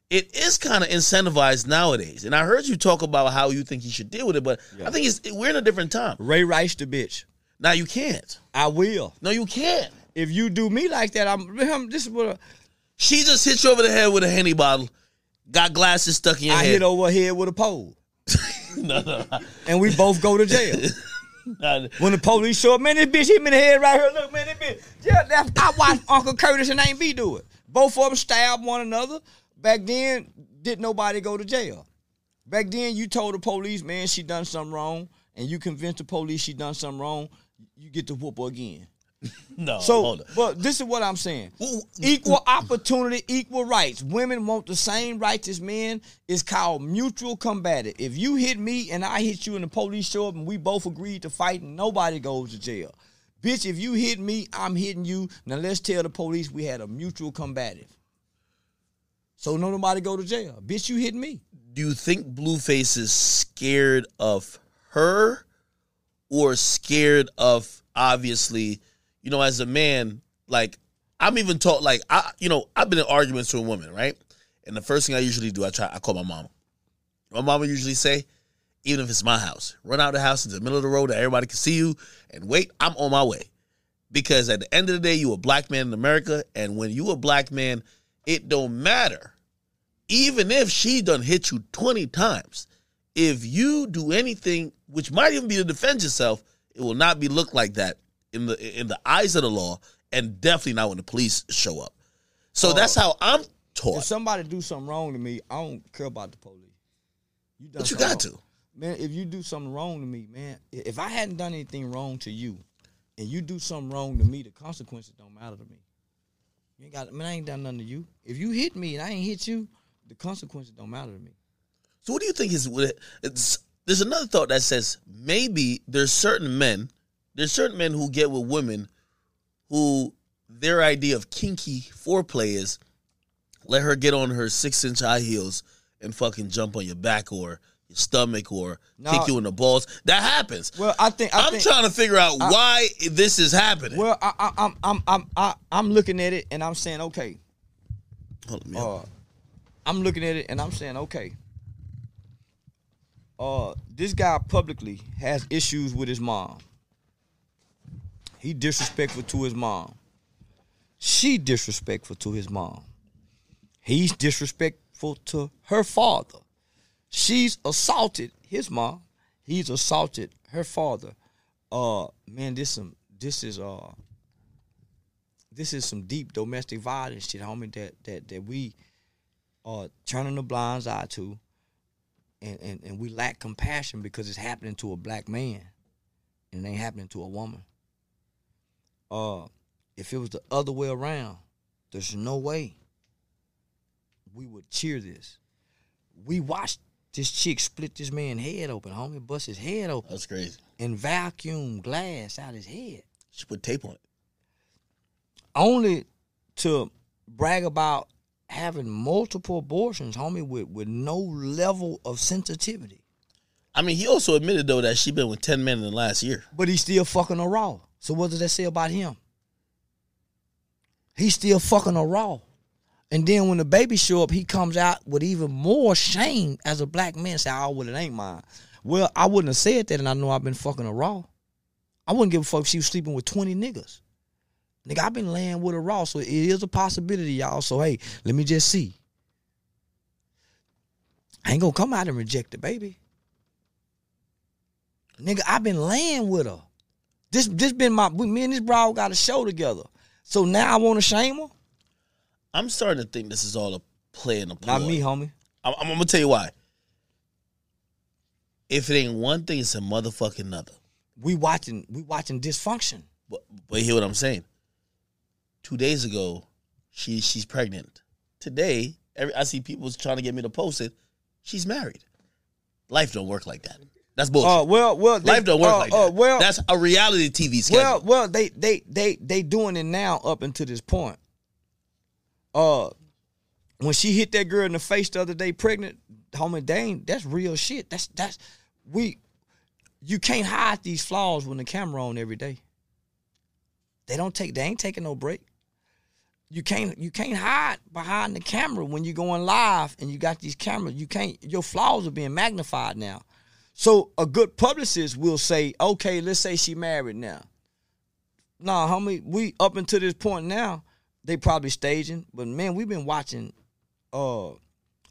[SPEAKER 3] It is kind of incentivized nowadays, and I heard you talk about how you think he should deal with it, but I think it's we're in a different time.
[SPEAKER 1] Ray Rice the bitch.
[SPEAKER 3] Now you can't.
[SPEAKER 1] I will.
[SPEAKER 3] No, you can't.
[SPEAKER 1] If you do me like that, I'm this is what
[SPEAKER 3] She just hit you over the head with a henny bottle, got glasses stuck in your
[SPEAKER 1] I
[SPEAKER 3] head.
[SPEAKER 1] I hit over her head with a pole.
[SPEAKER 3] no, no,
[SPEAKER 1] and we both go to jail. when the police show up, man, this bitch hit me in the head right here. Look, man, this bitch. Yeah, I watched Uncle Curtis and Aunt B do it. Both of them stabbed one another. Back then, didn't nobody go to jail. Back then, you told the police, man, she done something wrong, and you convinced the police she done something wrong. You get to whoop her again.
[SPEAKER 3] No,
[SPEAKER 1] So,
[SPEAKER 3] hold on.
[SPEAKER 1] but this is what I'm saying: equal opportunity, equal rights. Women want the same rights as men. It's called mutual combative. If you hit me and I hit you, and the police show up and we both agreed to fight, and nobody goes to jail. Bitch, if you hit me, I'm hitting you. Now let's tell the police we had a mutual combative. So no nobody go to jail. Bitch, you hit me.
[SPEAKER 3] do you think Blueface is scared of her or scared of obviously, you know, as a man, like I'm even taught like I you know, I've been in arguments with a woman, right? And the first thing I usually do, I try I call my mama. My mama usually say, even if it's my house, run out of the house into the middle of the road that everybody can see you and wait, I'm on my way. Because at the end of the day, you a black man in America, and when you a black man, it don't matter even if she done hit you 20 times, if you do anything which might even be to defend yourself, it will not be looked like that in the in the eyes of the law, and definitely not when the police show up. So
[SPEAKER 1] Oh.
[SPEAKER 3] that's how I'm taught.
[SPEAKER 1] If somebody do something wrong to me, I don't care about the police. You done
[SPEAKER 3] But you got
[SPEAKER 1] wrong.
[SPEAKER 3] to.
[SPEAKER 1] Man, if you do something wrong to me, man, if I hadn't done anything wrong to you, and you do something wrong to me, the consequences don't matter to me. You ain't got, man, I ain't done nothing to you. If you hit me and I ain't hit you, the consequences don't matter to me.
[SPEAKER 3] So what do you think is? It's, there's another thought that says maybe there's certain men, there's certain men who get with women, who their idea of kinky foreplay is let her get on her six inch high heels and fucking jump on your back or your stomach or
[SPEAKER 1] No.
[SPEAKER 3] kick you in the balls. That happens.
[SPEAKER 1] Well, I think I
[SPEAKER 3] I'm
[SPEAKER 1] think,
[SPEAKER 3] trying to figure out why this is happening.
[SPEAKER 1] Well, I, I, I'm I'm I'm I, I'm looking at it and I'm saying, okay,
[SPEAKER 3] Hold on,
[SPEAKER 1] uh, I'm looking at it and I'm saying, okay. Uh, this guy publicly has issues with his mom. He disrespectful to his mom. She disrespectful to his mom. He's disrespectful to her father. She's assaulted his mom. He's assaulted her father. Uh, man, this some this is uh this is some deep domestic violence shit, homie. That that that we are turning the blind eye to, and, and and we lack compassion because it's happening to a black man, and it ain't happening to a woman. Uh, if it was the other way around, there's no way we would cheer this. We watched this chick split this man's head open, homie, bust his head open,
[SPEAKER 3] That's crazy.
[SPEAKER 1] and vacuum glass out his head
[SPEAKER 3] She put tape on it.
[SPEAKER 1] only to brag about having multiple abortions, homie, with, with no level of sensitivity.
[SPEAKER 3] I mean, he also admitted though that she been with ten men in the last year.
[SPEAKER 1] But he's still fucking her raw. So what does that say about him? He's still fucking her raw. And then when the baby show up, he comes out with even more shame as a black man. Say, oh, well, it ain't mine. Well, I wouldn't have said that and I know I've been fucking her raw. I wouldn't give a fuck if she was sleeping with 20 niggas. Nigga, I've been laying with her raw, so it is a possibility, y'all. So hey, let me just see. I ain't gonna come out and reject the baby. Nigga, I've been laying with her. This this been my me and this bro got a show together. So now I want to shame her?
[SPEAKER 3] I'm starting to think this is all a play in a ploy.
[SPEAKER 1] Not me, homie.
[SPEAKER 3] I'm, I'm gonna tell you why. If it ain't one thing, it's a motherfucking another.
[SPEAKER 1] We watching we watching dysfunction.
[SPEAKER 3] But but hear what I'm saying. Two days ago, she she's pregnant. Today, every, I see people trying to get me to post it. She's married. Life don't work like that. That's bullshit.
[SPEAKER 1] Uh, well, well, they,
[SPEAKER 3] Life don't work
[SPEAKER 1] uh,
[SPEAKER 3] like
[SPEAKER 1] uh,
[SPEAKER 3] that.
[SPEAKER 1] well,
[SPEAKER 3] That's a reality TV schedule.
[SPEAKER 1] well, well, they they they they doing it now up until this point. Uh, when she hit that girl in the face the other day, pregnant, homie, ain't, that's real shit. That's that's we. You can't hide these flaws when the camera on every day. They don't take. They ain't taking no break. You can't. You can't hide behind the camera when you're going live and you got these cameras. You can't. Your flaws are being magnified now. So a good publicist will say, okay, let's say she married now. Nah, homie, we up until this point now, they probably staging, but man, we've been watching uh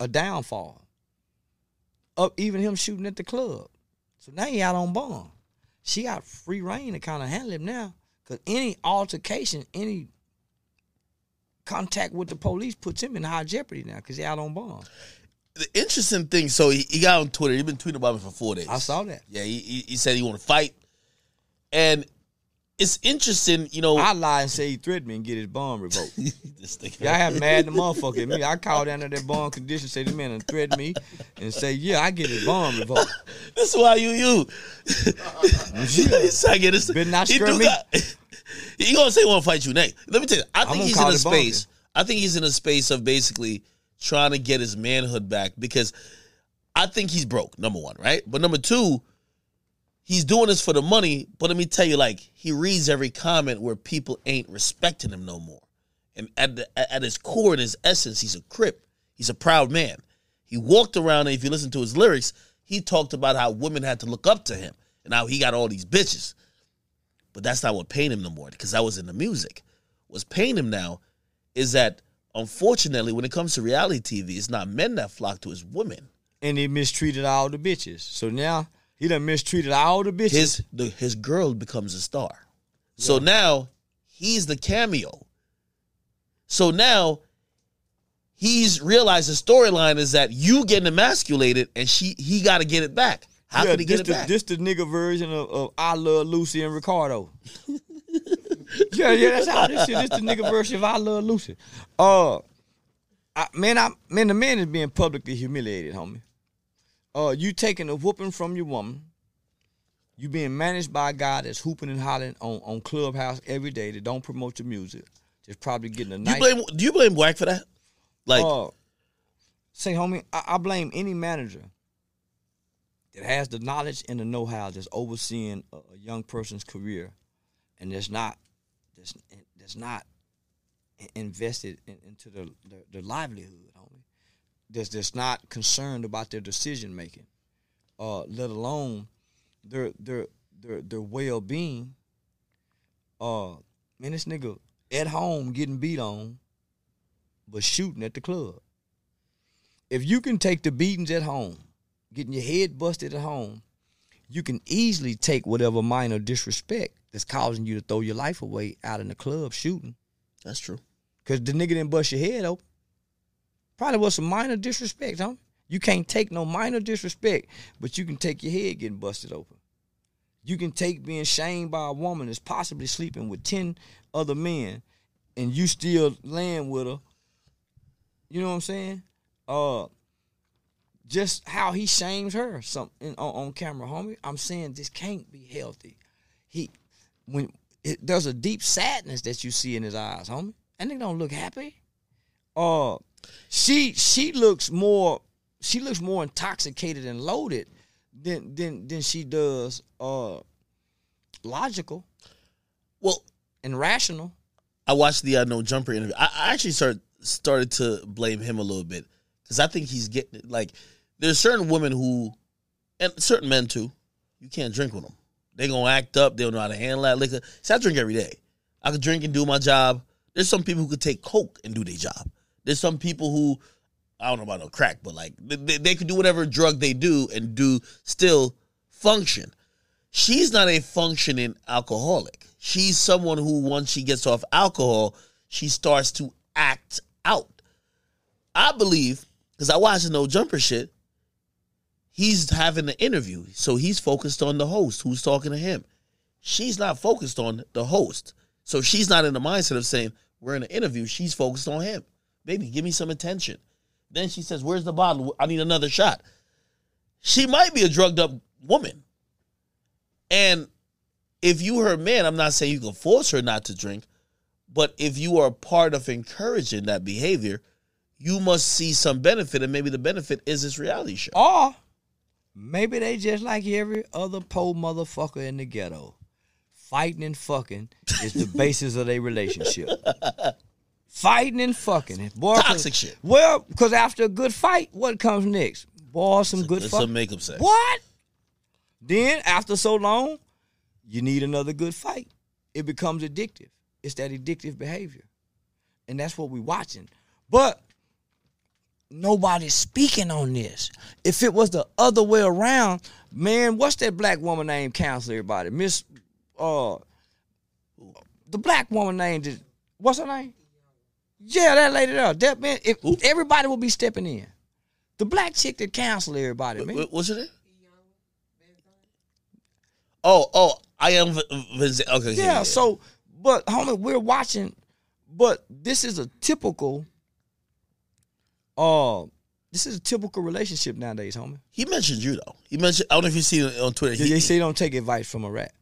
[SPEAKER 1] a downfall. Up even him shooting at the club. So now he out on bond. She got free reign to kind of handle him now. Cause any altercation, any contact with the police puts him in high jeopardy now because he's out on bond.
[SPEAKER 3] The interesting thing, so he, he got on Twitter. He's been tweeting about me for four days.
[SPEAKER 1] I saw that.
[SPEAKER 3] Yeah, he, he, he said he want to fight, and it's interesting. You know,
[SPEAKER 1] I lie and say he threatened me and get his bond revoked.
[SPEAKER 3] this thing.
[SPEAKER 1] Yeah, I have mad the motherfucker at me. I called down to that bond condition, say the man and threatened me, and say, yeah, I get his bond revoked.
[SPEAKER 3] This is why you you. Trying to get this.
[SPEAKER 1] Better not
[SPEAKER 3] he do
[SPEAKER 1] me.
[SPEAKER 3] got- he gonna say he want to fight you next. Let me tell you, I think he's in a space. I think he's in a space of basically trying to get his manhood back because I think he's broke. Number one, right? But number two, he's doing this for the money. But let me tell you, like he reads every comment where people ain't respecting him no more. And at the, at his core, in his essence, he's a crip. He's a proud man. He walked around, and if you listen to his lyrics, he talked about how women had to look up to him and how he got all these bitches. But that's not what pained him no more because I was in the music. What's paying him now is that unfortunately, when it comes to reality TV, it's not men that flock to his women.
[SPEAKER 1] And he mistreated all the bitches. So now he done mistreated all the bitches.
[SPEAKER 3] His the, his girl becomes a star. So now he's the cameo. So now he's realized the storyline is that you getting emasculated and she he got to get it back. How
[SPEAKER 1] yeah,
[SPEAKER 3] can he get it
[SPEAKER 1] the,
[SPEAKER 3] back?
[SPEAKER 1] This the nigga version of, of I Love Lucy and Ricardo. yeah, yeah, that's how this shit. This is the nigga version of I Love Lucy. Uh, I, man, I man, the man is being publicly humiliated, homie. Uh, you taking a whooping from your woman. You being managed by a guy that's hooping and hollering on, on Clubhouse every day that don't promote your music. Just probably getting a
[SPEAKER 3] you blame do you blame Wack for that? Like
[SPEAKER 1] Uh, say, homie, I, I blame any manager that has the knowledge and the know-how that's overseeing a, a young person's career, and that's not that's that's not invested in, into the, the livelihood, homie. That's that's not concerned about their decision making, uh, let alone their their their their well-being. Uh, man, this nigga at home getting beat on but shooting at the club. If you can take the beatings at home, getting your head busted at home, you can easily take whatever minor disrespect that's causing you to throw your life away out in the club shooting.
[SPEAKER 3] that's true.
[SPEAKER 1] Cause the nigga didn't bust your head open. Probably was some minor disrespect, huh? You can't take no minor disrespect, but you can take your head getting busted open. You can take being shamed by a woman that's possibly sleeping with ten other men, and you still laying with her. You know what I'm saying? Uh, just how he shames her some in, on, on camera, homie. I'm saying this can't be healthy. He when it, there's a deep sadness that you see in his eyes, homie. And nigga don't look happy. Uh, she she looks more she looks more intoxicated and loaded than than than she does uh logical
[SPEAKER 3] Well,
[SPEAKER 1] and rational.
[SPEAKER 3] I watched the uh, No Jumper interview. I, I actually started started to blame him a little bit because I think he's getting like there's certain women who and certain men too. You can't drink with them. They gonna act up. They don't know how to handle that liquor. See, I drink every day. I could drink and do my job. There's some people who could take coke and do their job. There's some people who I don't know about no crack, but like they, they, could do whatever drug they do and do still function. She's not a functioning alcoholic. She's someone who, once she gets off alcohol, she starts to act out. I believe, because I watched the no jumper shit, he's having an interview. So he's focused on the host who's talking to him. She's not focused on the host. So she's not in the mindset of saying, We're in an interview. She's focused on him. Baby, give me some attention. Then she says, Where's the bottle? I need another shot. She might be a drugged up woman. And if you her man, I'm not saying you can force her not to drink, but if you are part of encouraging that behavior, you must see some benefit, and maybe the benefit is this reality show.
[SPEAKER 1] Or maybe they just like every other poor motherfucker in the ghetto. Fighting and fucking is the basis of their relationship. Fighting and fucking. Boy,
[SPEAKER 3] Toxic shit.
[SPEAKER 1] Well, because after a good fight, what comes next? Boy, some good
[SPEAKER 3] It's
[SPEAKER 1] fuck.
[SPEAKER 3] some makeup sex.
[SPEAKER 1] What? Then after so long, you need another good fight. It becomes addictive. It's that addictive behavior. And that's what we're watching. But nobody's speaking on this. If it was the other way around, man, what's that black woman name counsel everybody? Miss uh The black woman named it. What's her name? Yeah, that lady there. That man. If
[SPEAKER 3] Who?
[SPEAKER 1] everybody will be stepping in. The black chick that counsel everybody, man.
[SPEAKER 3] What- What's her name? Oh, oh, I am. V- Vince- Okay,
[SPEAKER 1] yeah, So, but homie, we're watching. But this is a typical. Uh, this is a typical relationship nowadays, homie.
[SPEAKER 3] he mentioned you though. He mentioned. I don't know if you see it on Twitter.
[SPEAKER 1] They
[SPEAKER 3] He,
[SPEAKER 1] say don't take advice from a rat.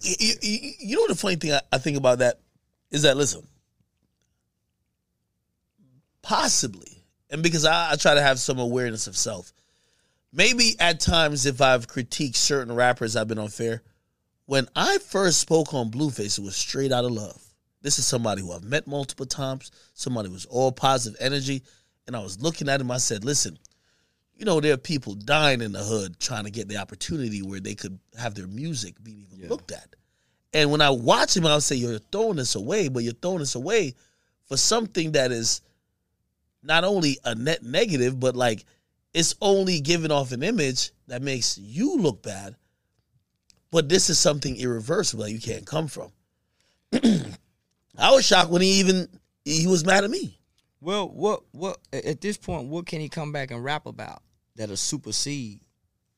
[SPEAKER 3] you, you, you know what the funny thing I, I think about that is that listen, possibly, and because I, I try to have some awareness of self, maybe at times if I've critiqued certain rappers, I've been unfair. When I first spoke on Blueface, it was straight out of love. This is somebody who I've met multiple times, somebody who was all positive energy, and I was looking at him. I said, "Listen, you know, there are people dying in the hood trying to get the opportunity where they could have their music being even looked at. And when I watch him, I'll say, You're throwing this away, but you're throwing this away for something that is not only a net negative, but like it's only giving off an image that makes you look bad. But this is something irreversible that you can't come from. I was shocked when he even he was mad at me.
[SPEAKER 1] Well, what what at this point, what can he come back and rap about that'll supersede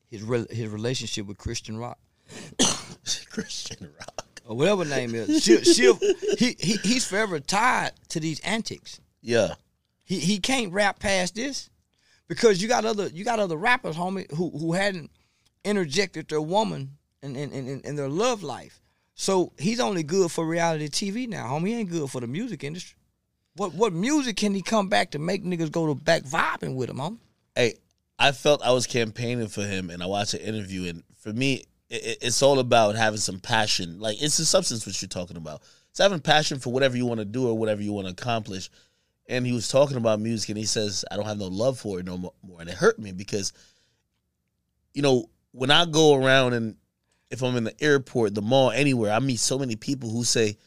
[SPEAKER 1] his re- his relationship with Chrisean Rock
[SPEAKER 3] Chrisean Rock.
[SPEAKER 1] or whatever name is? She'll, she'll, he, he he's forever tied to these antics.
[SPEAKER 3] Yeah.
[SPEAKER 1] He he can't rap past this because you got other you got other rappers, homie, who who hadn't interjected their woman in in, in, in their love life. So he's only good for reality TV now, homie. He ain't good for the music industry. What what music can he come back to make niggas go to back vibing with him, homie?
[SPEAKER 3] hey, I felt I was campaigning for him, and I watched an interview, and for me, it, it's all about having some passion. Like it's the substance what you're talking about. It's having passion for whatever you want to do or whatever you want to accomplish. And he was talking about music, and he says, "I don't have no love for it no more," and it hurt me because, you know, when I go around and if I'm in the airport, the mall, anywhere, I meet so many people who say,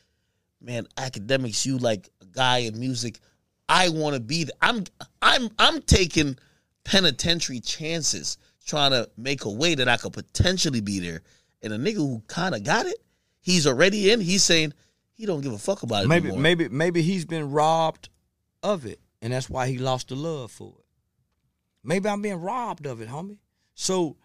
[SPEAKER 3] "Man, Akademiks, you like a guy in music. I want to be. Th- I'm I'm I'm taking penitentiary chances trying to make a way that I could potentially be there. And a nigga who kind of got it, he's already in. He's saying he don't give a fuck about it
[SPEAKER 1] Maybe
[SPEAKER 3] anymore.
[SPEAKER 1] maybe maybe he's been robbed of it, and that's why he lost the love for it. Maybe I'm being robbed of it, homie. So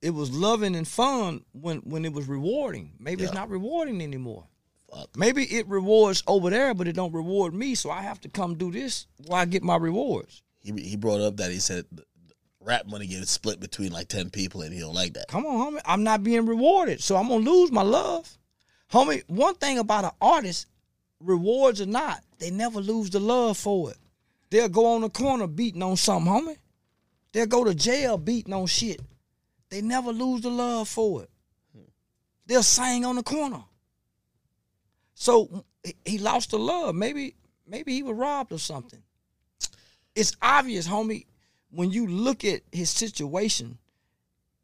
[SPEAKER 1] it was loving and fun when when it was rewarding. Maybe it's not rewarding anymore.
[SPEAKER 3] Fuck.
[SPEAKER 1] Maybe it rewards over there, but it don't reward me. So I have to come do this where I get my rewards.
[SPEAKER 3] He he brought up that he said rap money gets split between like ten people, and he don't like that.
[SPEAKER 1] Come on, homie. I'm not being rewarded, so I'm gonna lose my love. Homie, one thing about an artist, rewards or not, they never lose the love for it. They'll go on the corner beating on something, homie. They'll go to jail beating on shit. They never lose the love for it. They'll sing on the corner. So he- lost the love. Maybe, maybe he was robbed of something. It's obvious, homie, when you look at his situation,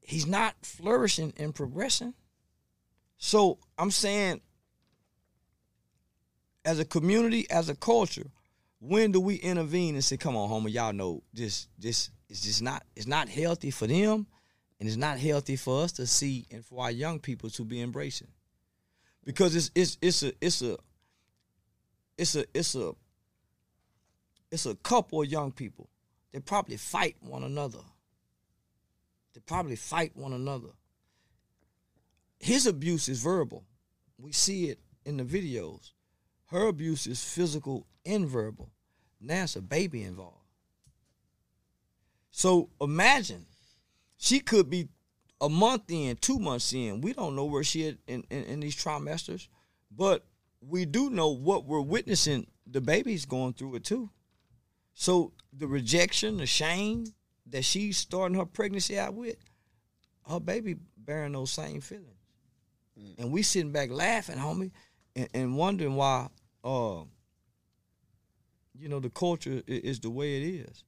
[SPEAKER 1] he's not flourishing and progressing. So I'm saying, as a community, as a culture, when do we intervene and say, "Come on, homie, y'all know this. This is just not. It's not healthy for them, and it's not healthy for us to see, and for our young people to be embracing, because it's it's it's a it's a it's a it's a it's a couple of young people. They probably fight one another. They probably fight one another. His abuse is verbal. We see it in the videos. Her abuse is physical and verbal. Now it's a baby involved. So imagine she could be a month in, two months in. We don't know where she is in, in, in these trimesters, but we do know what we're witnessing. The baby's going through it too. So the rejection, the shame that she's starting her pregnancy out with, her baby bearing those same feelings. And we sitting back laughing, homie, and, and wondering why uh you know the culture i- is the way it is.